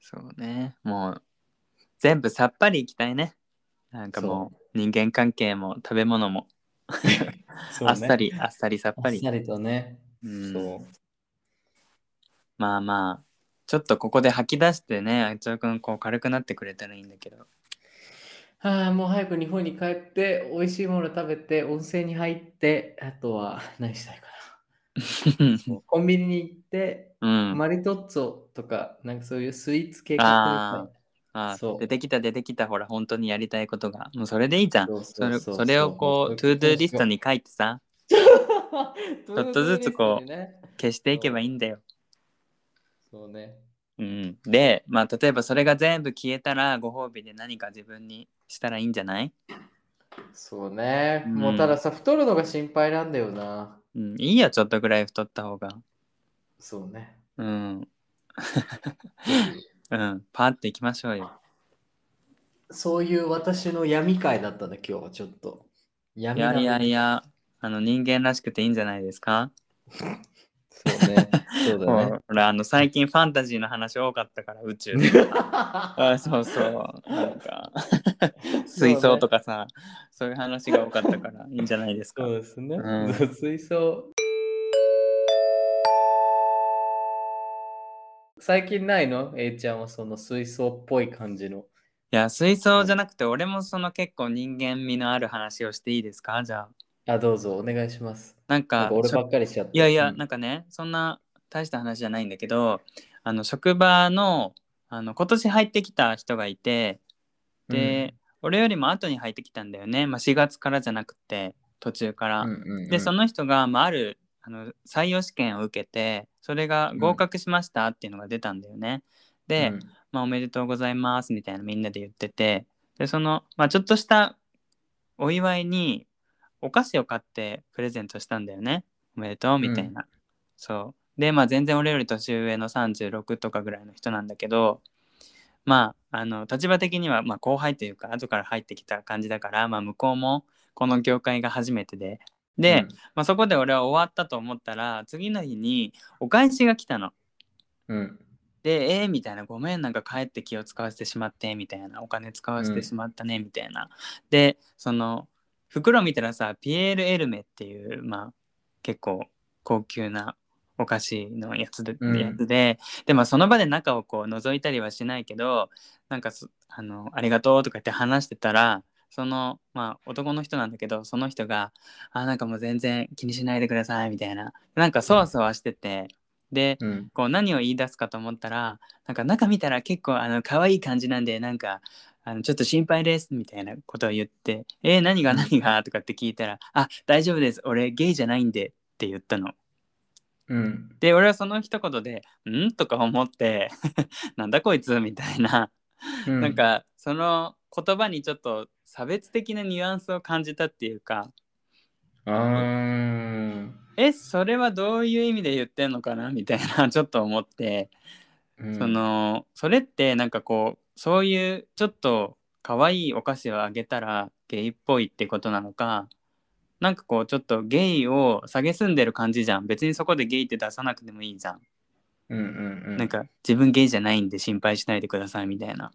そうね。もう全部さっぱりいきたいね。なんかもう人間関係も食べ物も、ね。あっさりあっさりさっぱり。あっ。さりとね、うん。そう。まあまあちょっとここで吐き出してねあいつおくんこう軽くなってくれたらいいんだけど。はあ、もう早く日本に帰って、美味しいもの食べて、温泉に入って、あとは何したいかな。コンビニに行って、うん。マリトッツォとか、なんかそういうスイーツ系があそう出てきた出てきたほら本当にやりたいことがもうそれでいいじゃん。それをこう to-do list に書いてさ ちょっとずつこうね、消していけばいいんだよ。そうね。うん、でまあ例えばそれが全部消えたらご褒美で何か自分にしたらいいんじゃない、そうね。うんもうたださ、太るのが心配なんだよな。うん、いいよちょっとぐらい太った方が。そうね。うん。うん、パーっていきましょうよ。そういう私の闇会だったね、今日はちょっと。闇いやいやいや。や、あの人間らしくていいんじゃないですか。そうね。そうだね。ほらあの最近ファンタジーの話多かったから宇宙で。あそうそう。なんか 水槽とかさ、そういう話が多かったからいいんじゃないですか。そうですね。うん水槽。最近ないの ?A ちゃんはその水槽っぽい感じの。いや水槽じゃなくて俺もその結構人間味のある話をしていいですか？じゃあ。あ、どうぞお願いします。なんなんか俺ばっかりしちゃって。いやいや、うんなんかね、そんな大した話じゃないんだけど、あの職場のあの今年入ってきた人がいて、で、俺よりも後に入ってきたんだよね。まあ、4月からじゃなくて、途中から。うんうんうんうんで、その人が、まあ、あるあの採用試験を受けて、それが合格しましたっていうのが出たんだよね。で、うんまあ、おめでとうございますみたいなみんなで言ってて、で、その、まあ、ちょっとしたお祝いにお菓子を買ってプレゼントしたんだよね。おめでとうみたいな。そう。で、まあ、全然俺より年上の36とかぐらいの人なんだけど、まあ、あの立場的にはまあ後輩というか後から入ってきた感じだから、まあ、向こうもこの業界が初めてでで、まあ、そこで俺は終わったと思ったら次の日にお返しが来たの。うん、うん。で、えー、みたいな、ごめん、なんか帰って気を使わせてしまって、みたいな、お金使わせてしまったね、みたいな。で、その、袋見たらさ、ピエール・エルメっていう、まあ、結構高級なお菓子のやつで、うんやつで、で、まあ、その場で中をこう覗いたりはしないけど、なんかそ、あの、ありがとうとか言って話してたら、その、まあ、男の人なんだけど、その人が、あ、なんかもう全然気にしないでください、みたいな。なんか、そわそわしてて、で、うん。こう何を言い出すかと思ったらなんか中見たら結構あの可愛い感じなんでなんかあのちょっと心配ですみたいなことを言って「えー、何が何が?」とかって聞いたら「あ大丈夫です俺ゲイじゃないんで」って言ったの。うん。で俺はその一言で「ん?」とか思って「なんだこいつ」みたいな、うんなん、かその言葉にちょっと差別的なニュアンスを感じたっていうかあーえそれはどういう意味で言ってんのかな？みたいなちょっと思って。うんそのそれってなんかこうそういうちょっと可愛いお菓子をあげたらゲイっぽいってことなのかなんかこうちょっとゲイを蔑んでる感じじゃん。別にそこでゲイって出さなくてもいいじゃん、うんうんうん。なんか自分ゲイじゃないんで心配しないでくださいみたいな。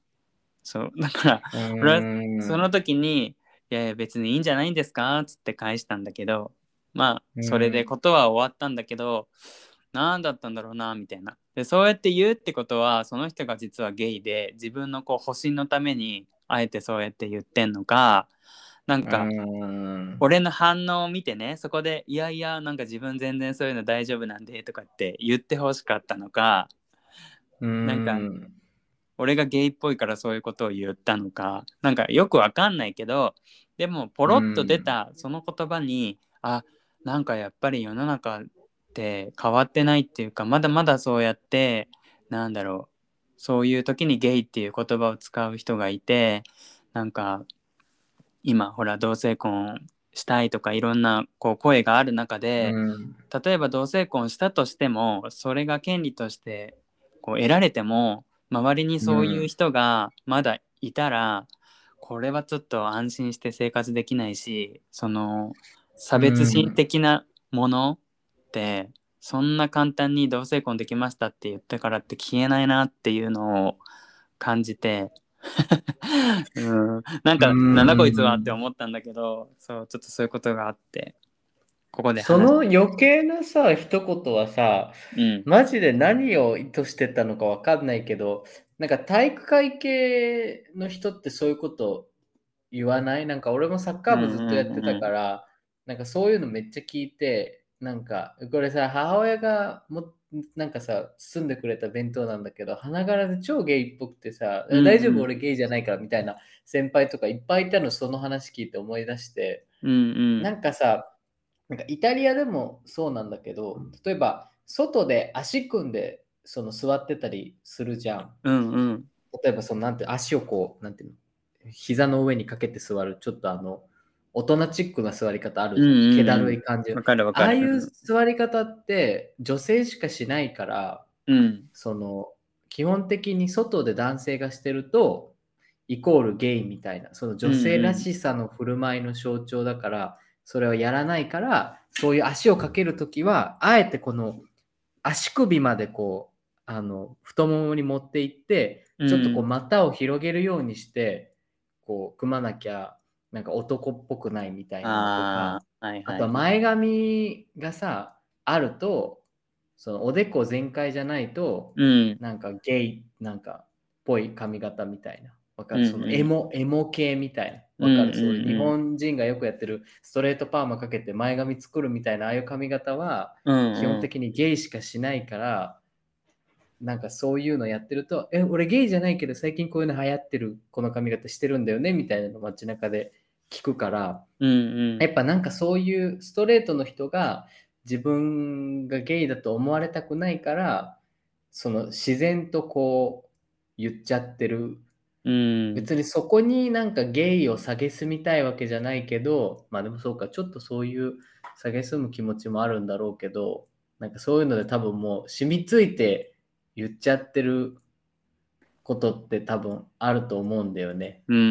そう。だから俺はうん、その時に「いやいや別にいいんじゃないんですか?」っつって返したんだけどまあそれでことは終わったんだけど、何だったんだろうなみたいなでそうやって言うってことはその人が実はゲイで自分のこう保身のためにあえてそうやって言ってんのかなんか、うん。俺の反応を見てねそこで「いやいやなんか自分全然そういうの大丈夫なんで」とかって言ってほしかったのかなんかうん俺がゲイっぽいからそういうことを言ったのかなんかよくわかんないけどでもポロッと出たその言葉に、あなんかやっぱり世の中って変わってないっていうかまだまだそうやってなんだろうそういう時にゲイっていう言葉を使う人がいてなんか今ほら同性婚したいとかいろんなこう声がある中で、うん。例えば同性婚したとしてもそれが権利としてこう得られても周りにそういう人がまだいたら、これはちょっと安心して生活できないしその差別心的なものって、そんな簡単に同性婚できましたって言ったからって消えないなっていうのを感じて。うん、なんか、うん。なんだこいつはって思ったんだけどそうちょっとそういうことがあって。ここで話その余計なさ、一言はさ、うん。マジで何を意図してたのかわかんないけど、なんか体育会系の人ってそういうこと言わない？なんか俺もサッカー部ずっとやってたから、なんかそういうのめっちゃ聞いて、なんかこれさ、母親がもなんかさ、包んでくれた弁当なんだけど、花柄で超ゲイっぽくてさ、うんうん。大丈夫俺ゲイじゃないからみたいな先輩とかいっぱいいたの、その話聞いて思い出して、うんうん。なんかさ、なんかイタリアでもそうなんだけど、例えば外で足組んでその座ってたりするじゃん。うんうん。例えばそのなんて足をこう、なんていうの、膝の上にかけて座る、ちょっとあの、大人チックな座り方あるじゃん。うんうんうん気だるい感じのわ。かるわかる。ああいう座り方って女性しかしないから、うんその基本的に外で男性がしてるとイコールゲイみたいなその女性らしさの振る舞いの象徴だから、それをやらないからそういう足をかけるときはあえてこの足首までこうあの太ももに持っていってちょっとこううん股を広げるようにして、こう組まなきゃなんか男っぽくないみたいなのとかああ、はいあはい。とは前髪がさあるとそのおでこ全開じゃないと、うん。なんかゲイなんかぽい髪型みたいな。わかる、うんうん。そのエモエモ系みたいな。わかる、うんうんうん。そういう日本人がよくやってるストレートパーマかけて前髪作るみたいなああいう髪型はうん。基本的にゲイしかしないから、なんかそういうのやってるとえ俺ゲイじゃないけど最近こういうの流行ってるこの髪型してるんだよねみたいなの街中で聞くからうんうん。やっぱなんかそういうストレートの人が自分がゲイだと思われたくないからその自然とこう言っちゃってるうん。別にそこになんかゲイを蔑みたいわけじゃないけどまあでもそうかちょっとそういう蔑む気持ちもあるんだろうけどなんかそういうので多分もう染みついて言っちゃってることって多分あると思うんだよね。うんう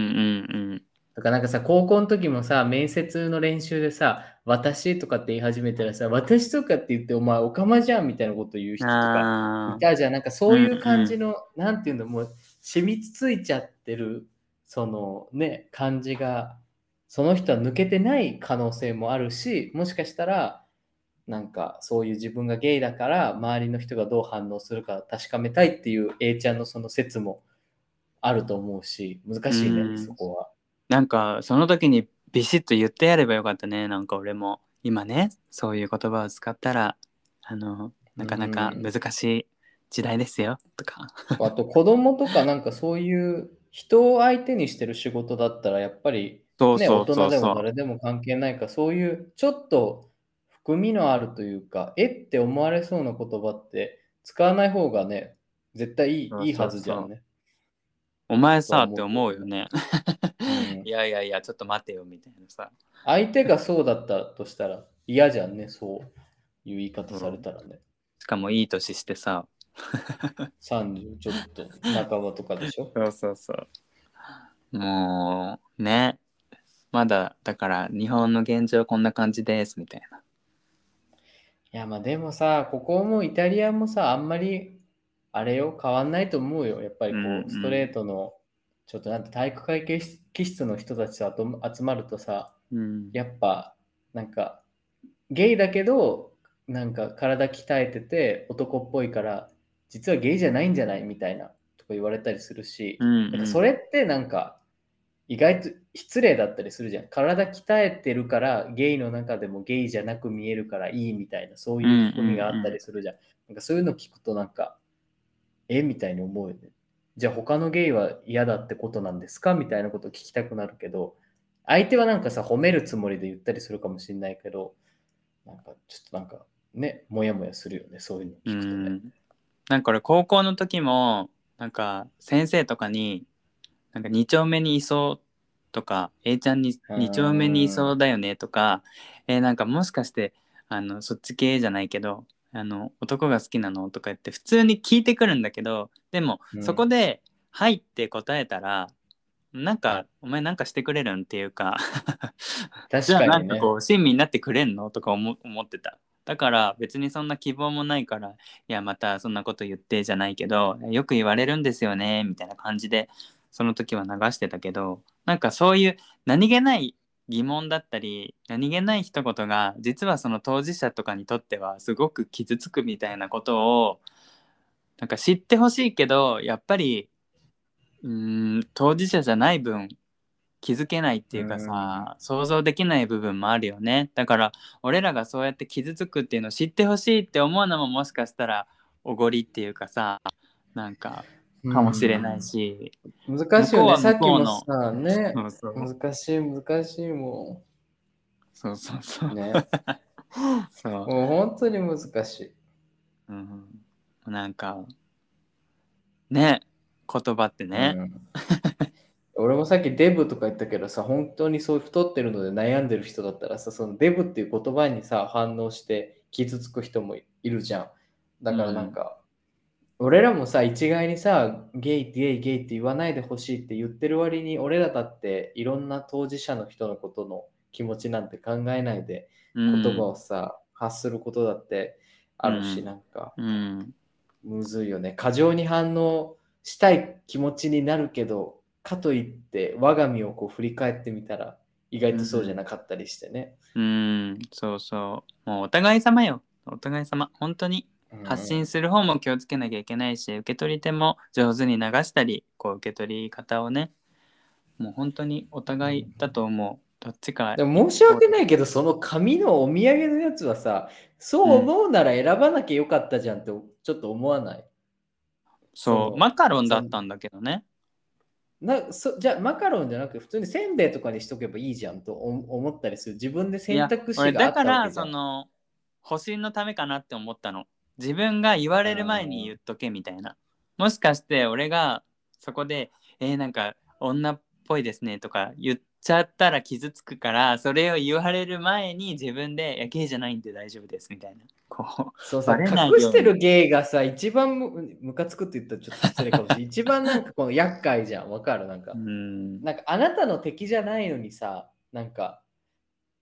んだからなんかさ、高校の時もさ、面接の練習でさ、私とかって言い始めたらさ、私とかって言って、お前、おかまじゃんみたいなこと言ううん。人とかあいたじゃん。なんかそういう感じの、なんていうの、もう染みついちゃってる、そのね、感じが、その人は抜けてない可能性もあるし、もしかしたら、なんかそういう自分がゲイだから、周りの人がどう反応するか確かめたいっていう A ちゃんのその説もあると思うし、難しいね、うんそこは。なんかその時にビシッと言ってやればよかったね。なんか俺も今ね、そういう言葉を使ったら、あの、なかなかうん難しい時代ですよ、とか。あと子供とかなんかそういう人を相手にしてる仕事だったらやっぱりね、そうそ大人でも。誰でも関係ないからそういうちょっと含みのあるというかえって思われそうな言葉って使わない方がね絶対いいいいはずじゃんね。お前さって思うよね。うんいやいやいや、ちょっと待てよ、みたいなさ。相手がそうだったとしたら嫌じゃんねそういう言い方されたらね。しかもいい年してさ。30ちょっと半ばとかでしょ？そうそうそう。もう、ね。まだ、だから、日本の現状こんな感じです、みたいな。いやまあでもさ、ここもイタリアもさ、あんまりあれよ、変わんないと思うよ。やっぱりこう、うんうんストレートの、ちょっとなんて体育会系気質の人たちと集まるとさ、うん。やっぱなんかゲイだけど、なんか体鍛えてて男っぽいから、実はゲイじゃないんじゃないみたいなとか言われたりするし、うん、なんかそれってなんか意外と失礼だったりするじゃん。体鍛えてるからゲイの中でもゲイじゃなく見えるからいいみたいなそういう含みがあったりするじゃん。なんかそういうの聞くとなんかえみたいに思うよね。じゃあ他のゲイは嫌だってことなんですか？みたいなことを聞きたくなるけど相手はなんかさ褒めるつもりで言ったりするかもしれないけどなんかちょっとなんかねもやもやするよねそういうのう聞くとね。んなんか俺高校の時もなんか先生とかになんか2丁目にいそうとか A ちゃんにうん2丁目にいそうだよねとかえーなんかもしかしてあのそっち系じゃないけどあの男が好きなのとか言って普通に聞いてくるんだけどでもうん。そこで「はい」って答えたらなんかお前なんかしてくれるんっていうか確かにね。んかこう親身になってくれんのとか思思ってた。だから別にそんな希望もないからいやまたそんなこと言ってじゃないけどよく言われるんですよねみたいな感じでその時は流してたけどなんかそういう何気ない疑問だったり何気ない一言が実はその当事者とかにとってはすごく傷つくみたいなことをなんか知ってほしいけどやっぱりうーん当事者じゃない分気づけないっていうかさ、想像できない部分もあるよね。だから俺らがそうやって傷つくっていうのを知ってほしいって思うのももしかしたらおごりっていうかさなんかかもしれないし、うん。難しいよね。さっきもさ、ね。そうそう難しい難しいも。そうそうそうんね。そう、もう本当に難しい。うん、なんかね言葉ってね、うん俺もさっきデブとか言ったけどさ、本当にそう太ってるので悩んでる人だったらさ、そのデブっていう言葉にさ、反応して傷つく人もいるじゃん。だからなんか、俺らもさ、一概にさ、ゲイ、ゲイ、ゲイって言わないでほしいって言ってる割に、俺らだっていろんな当事者の人のことの気持ちなんて考えないで、うん。言葉をさ、発することだってあるし、うん。なんか、うん。むずいよね。過剰に反応したい気持ちになるけど、かといって我が身をこう振り返ってみたら意外とそうじゃなかったりしてね。うん。そうそう。もうお互い様よ。お互い様。本当に。うん発信する方も気をつけなきゃいけないし、受け取り手も上手に流したりこう受け取り方をねもう本当にお互いだと思うどっちかでも申し訳ないけど、その紙のお土産のやつはさ、そう思うなら選ばなきゃよかったじゃんってちょっと思わない？そそうマカロンだったんだけどねなそじゃあマカロンじゃなくて普通にせんべいとかにしとけばいいじゃんと思思ったりする。自分で選択肢俺があっただから。その保身のためかなって思ったの自分が言われる前に言っとけみたいなもしかして俺がそこでえー、なんか女っぽいですねとか言っちゃったら傷つくからそれを言われる前に自分でいやゲイじゃないんで大丈夫ですみたいなこそうさ、バレないように隠してる芸がさ、一番むムカつくって言ったらちょっと失礼かもしれない。一番なんかこの厄介じゃん。わかる？なんかう。うんなんかあなたの敵じゃないのにさ、なんか、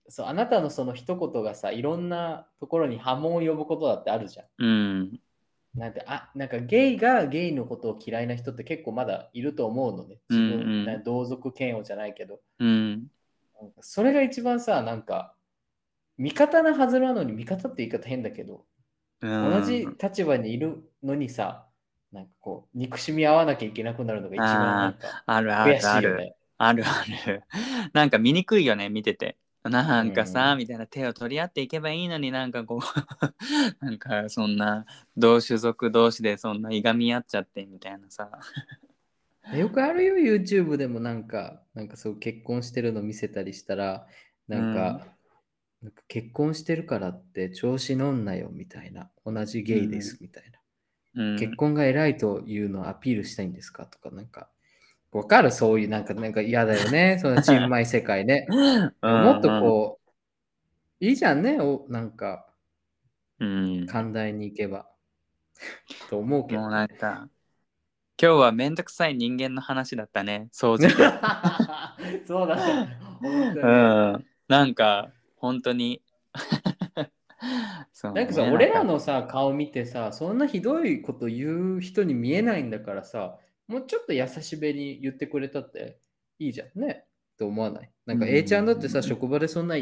そう、あなたのその一言がさ、いろんなところに波紋を呼ぶことだってあるじゃん。うんなんて、あ、なんかゲイがゲイのことを嫌いな人って結構まだいると思うのね。自分、うんうん同族嫌悪じゃないけど。うんそれが一番さ、なんか、味方なはずなのに、味方って言い方変だけど、うん同じ立場にいるのにさ、なんかこう、憎しみ合わなきゃいけなくなるのが一番なんかあるあ悔るあるしいよね。あるあるなんか見にくいよね見ててなんかさ、うん。みたいな手を取り合っていけばいいのになんかこう なんかそんな同種族同士でそんないがみ合っちゃってみたいなさ。よくあるよ、YouTube でもなんか、なんかそう結婚してるの見せたりしたら、なんか、なんか結婚してるからって調子乗んなよみたいな、同じゲイですみたいな。うん。結婚が偉いというのをアピールしたいんですかとか、なんか、わかる？そういうなんか、なんか嫌だよね、そのちんまい世界ね。うんもっとこう、いいじゃんね、おなんか、うん。寛大に行けば。と思うけど。もうなんか今日はめんどくさい人間の話だったね。掃除でそうだね。うにんなんか本当に。そうね。なんかさ、俺らのさ、顔見てさ、そんなひどいこと言う人に見えないんだからさ、もうちょっと優しめに言ってくれたっていいじゃんね。と思わない？なんかうん A ちゃんだってさ、職場でそんな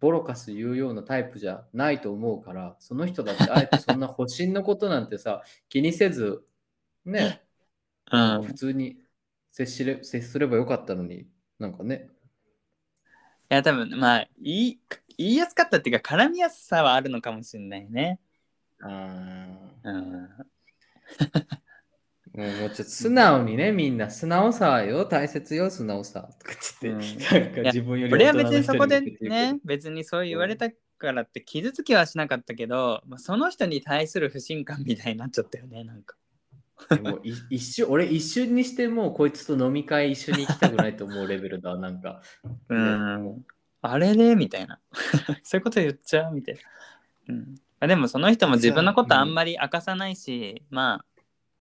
ボロカス言うようなタイプじゃないと思うから、その人だってあえてそんな保身のことなんてさ、気にせず、ね、うん普通に接しれ接すればよかったのに、なんかね。いや多分まあ言い言いやすかったっていうか絡みやすさはあるのかもしれないね。あうん。もうもうちょっと素直にね、みんな素直さよ、大切よ、素直さ。とか言って、なんか自分より俺は別にそこでね別にそう言われたからって傷つきはしなかったけど、まあ、その人に対する不信感みたいになっちゃったよねなんか。どでもい一瞬、俺一瞬にしてもうこいつと飲み会一緒に行きたくないと思うレベルだ、なんか。うん。あれれみたいな。そういうこと言っちゃうみたいな。うん、あでもその人も自分のことあんまり明かさないし、まあ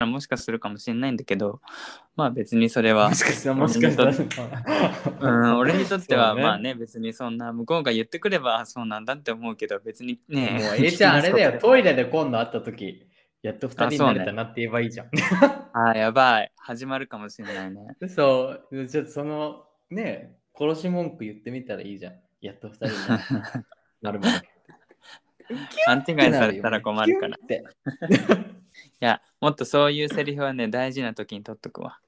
もしかするかもしれないんだけどまあ別にそれはもしかしたら、もしかしたうら。ん、俺にとってはまあね別にそんな向こうが言ってくればあそうなんだって思うけど別にねもう、えいちゃん、あれだよ、トイレで今度会った時やっと二人になれたなって言えばいいじゃん。あやばい。始まるかもしれないね。そう、ちょっとその、ね、殺し文句言ってみたらいいじゃん。やっと二人にな なるまで。勘違いされたら困るからやもっとそういうセリフはね大事な時に取っとくわ。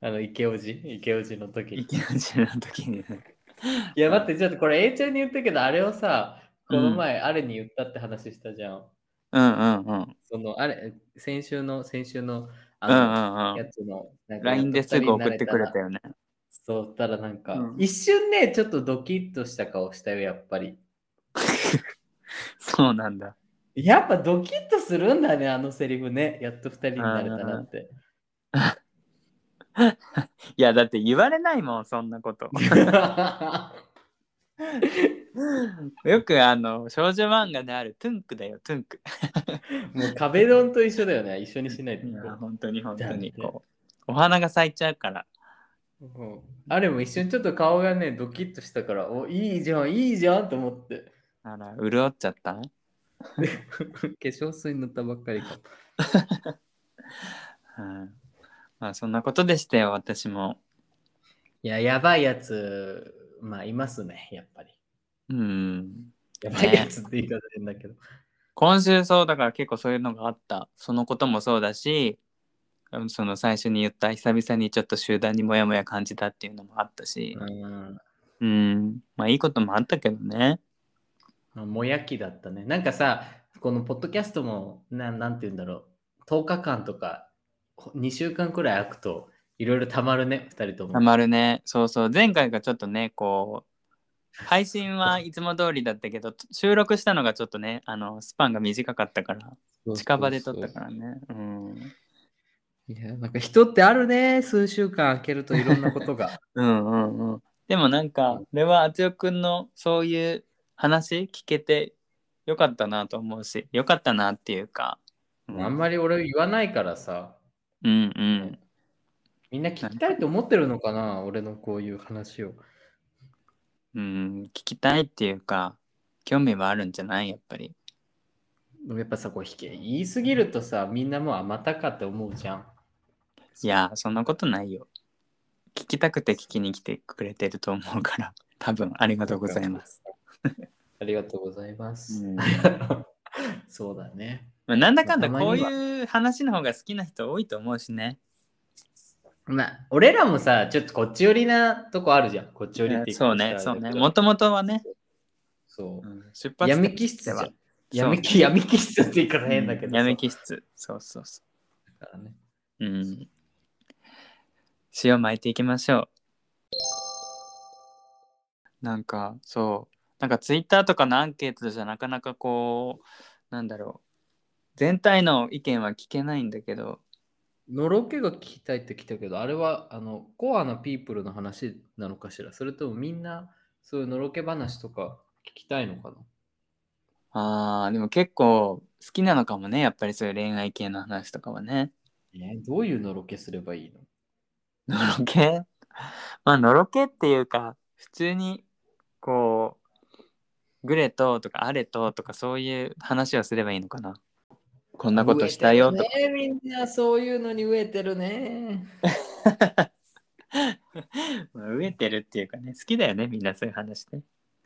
あの、池おじ、池おじの時に。池内の時にね。いや、待って、ちょっとこれ、A ちゃんに言ったけど、あれをさ、この前、あれに言ったって話したじゃん。うんうんうん。その、あれ、先週の、先週の、うんあの、やつの、LINE ですぐ送ってくれたよ。よねそうたらなんか、うん。一瞬ね、ちょっとドキッとした顔したよ、やっぱり。そうなんだやっぱドキッとするんだね、あのセリフね。やっと二人になれたなって。いやだって言われないもんそんなこと よくあの少女漫画であるトゥンクだよトゥンク もう壁ドンと一緒だよね。一緒にしないとい本当に本当にこうお花が咲いちゃうからうんあれも一瞬ちょっと顔がね、ドキッとしたから、お、いいじゃん、いいじゃんと思って。あら潤っちゃった？化粧水塗ったばっかりかも。う んまあそんなことでしたよ私もいや、やばいやつ、まあ、いますね、やっぱり。うんやばいやつって言い方変だけど。今週そうだから結構そういうのがあったそのこともそうだしうんその最初に言った久々にちょっと集団にモヤモヤ感じたっていうのもあったしうん。うんまあいいこともあったけどねあもやきだったね。なんかさ、このポッドキャストも、ななんて言うんだろう、10日間とか、2週間くらい空くと、いろいろたまるね、2人とも。たまるね。そうそう。前回がちょっとねこう配信はいつも通りだったけど収録したのがちょっとねあのスパンが短かったから近場で撮ったからね。うん。いや、なんか人ってあるね、数週間空けるといろんなことが。うんうんうん。でもなんか俺はあつよくんのそういう話聞けてよかったなと思うしよかったなっていうか、うん、あんまり俺言わないからさ、うんうん。みんな聞きたいと思ってるのかな、俺のこういう話を。うん聞きたいっていうか興味はあるんじゃない？やっぱり。でもやっぱさ、こう引け言いすぎるとさ、みんなもうあまたかって思うじゃん。いやそんなことないよ。聞きたくて聞きに来てくれてると思うから多分ありがとうございます、ありがとうございます。うん そうだね。まあ、なんだかんだこういう話の方が好きな人多いと思うしねまあ、俺らもさ、ちょっとこっち寄りなとこあるじゃん。こっち寄りってそうねそうねもともとはね、そうう。ん出発点闇気質じゃん。そう闇気闇気質って言い方変だけどさ。うん闇気質そうそうそだからね。ううん塩巻いていきましょうなんかそうなんかツイッターとかのアンケートじゃなかなかこうなんだろう。全体の意見は聞けないんだけど。のろけが聞きたいって来たけど、あれはあのコアなピープルの話なのかしら？それともみんなそういうのろけ話とか聞きたいのかな？あーでも結構好きなのかもね。やっぱりそういう恋愛系の話とかはね。えどういうのろけすればいいの？のろけ？まあのろけっていうか普通にこうグレととかアレととかそういう話をすればいいのかな？こんなことしたよとか、ね、みんなそういうのに飢えてるね。まあ飢えてるっていうかね好きだよねみんなそういう話ね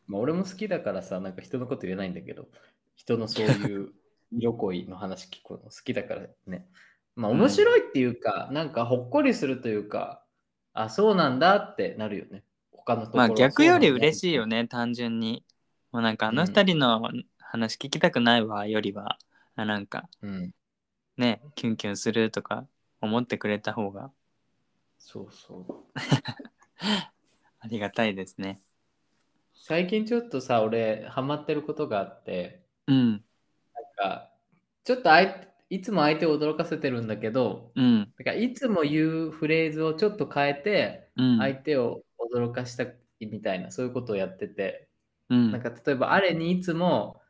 まあ、俺も好きだからさ、なんか人のこと言えないんだけど、人のそういう 色恋の話聞くの好きだからね。まあうん面白いっていうか、なんかほっこりするというか、あ、そうなんだってなるよね。他のところまあ逆より嬉しいよね単純にもうなんかあの二人の話聞きたくないわよりは。あなんかうん。ねキュンキュンするとか思ってくれた方が。そうそう。ありがたいですね。最近ちょっとさ、俺、ハマってることがあって、うん。なんか、ちょっと相手いつも相手を驚かせてるんだけど、うん。なんかいつも言うフレーズをちょっと変えて、うん。相手を驚かしたいみたいな、そういうことをやってて、うん。なんか例えば、アレにいつも、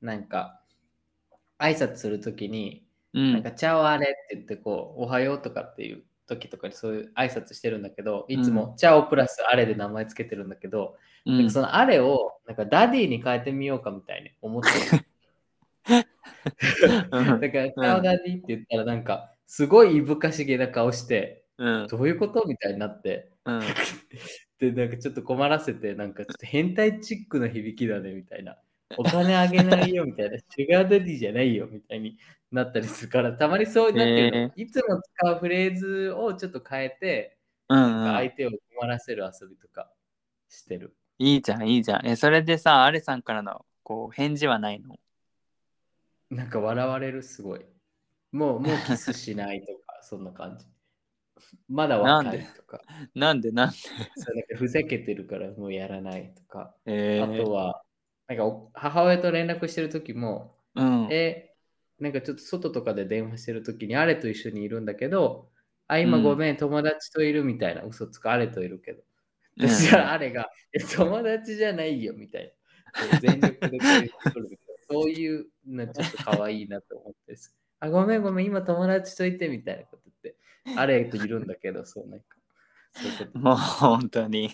なんか、挨拶するときに、うん。なんか、 ciao アレって言って、こう、おはようとかっていう時とかにそういう挨拶してるんだけど、いつも、 ciao プラスアレで名前つけてるんだけど、うん。なんかそのアレを、なんか daddy に変えてみようかみたいに思ってる。うん。だから、 ciao daddy って言ったら、なんか、すごいいぶかしげな顔して、うん。どういうことみたいになって、うん で、なんかちょっと困らせて、なんかちょっと変態チックな響きだねみたいな。お金あげないよみたいな。シュガーダディじゃないよみたいになったりするから、たまにそうなっていうの、へいつも使うフレーズをちょっと変えて、うんうん相手を困らせる遊びとかしてる。いいじゃんいいじゃんえそれでさアレさんからのこう返事はないの？なんか笑われる、すごい。もう、もうキスしないとか、そんな感じ。まだ若いとか。なんで？なんで？そうなんかふざけてるからもうやらないとか。えあとは、なんかお母親と連絡してる時も、うんえ、なんかちょっと外とかで電話してる時にあれと一緒にいるんだけど、あ、今ごめん、友達といるみたいな嘘つく、あれといるけど。うん そしたらあれが、え、友達じゃないよみたいな。全力でこう言ってくる そういうのちょっと可愛いなと思って。あ、ごめんごめん、今友達といてみたいなことあれといるんだけど、そうなんか。もう本当に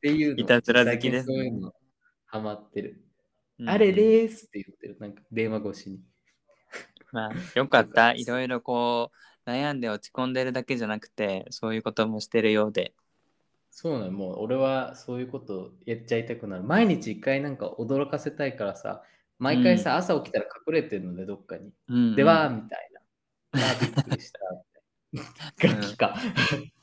ていうの。いたずら好きですねそういうのハマってる。うんあれでーすって言ってる。なんか電話越しに。まあよかったいろいろこう悩んで落ち込んでるだけじゃなくてそういうこともしてるようでそうなの、もう俺はそういうことやっちゃいたくなる。毎日一回なんか驚かせたいからさ、毎回さ、朝起きたら隠れてるので、どっかに。うんでは、みたいな。あーびっくりした。ガキか。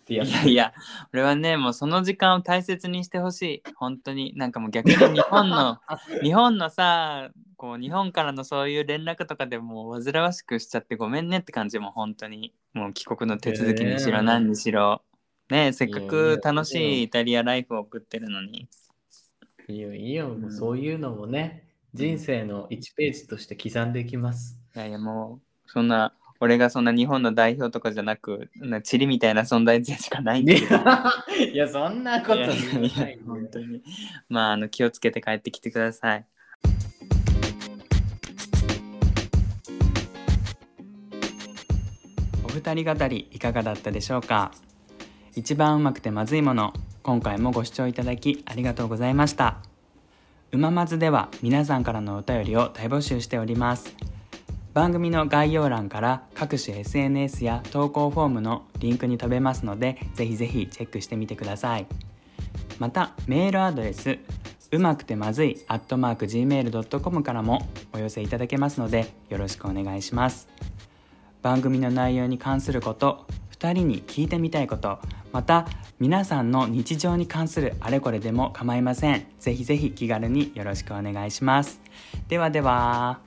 いやいや俺はねもうその時間を大切にしてほしい。本当に。なんかもう逆に日本の 日本のさこう日本からのそういう連絡とかでもう煩わしくしちゃってごめんねって感じも本当に。もう帰国の手続きにしろえー何にしろ。ねせっかくや楽しいイタリアライフを送ってるのに。いいよ、いいよ、もううんそういうのもね、人生の1ページとして刻んでいきます。いやいやもうそんな俺がそんな日本の代表とかじゃなくなチリみたいな存在でしかないんいでや、いやそんなこといやいいやで本当に。まああの気をつけて帰ってきてください。お二人語りいかがだったでしょうか？一番うまくてまずいもの今回もご視聴いただきありがとうございました。うままずでは皆さんからのお便りを大募集しております番組の概要欄から各種 SNS や投稿フォームのリンクに飛べますのでぜひぜひチェックしてみてください。またメールアドレスうまくてまずい gmail.com からもお寄せいただけますのでよろしくお願いします。番組の内容に関すること2人に聞いてみたいことまた皆さんの日常に関するあれこれでも構いません。ぜひぜひ気軽によろしくお願いします。ではでは。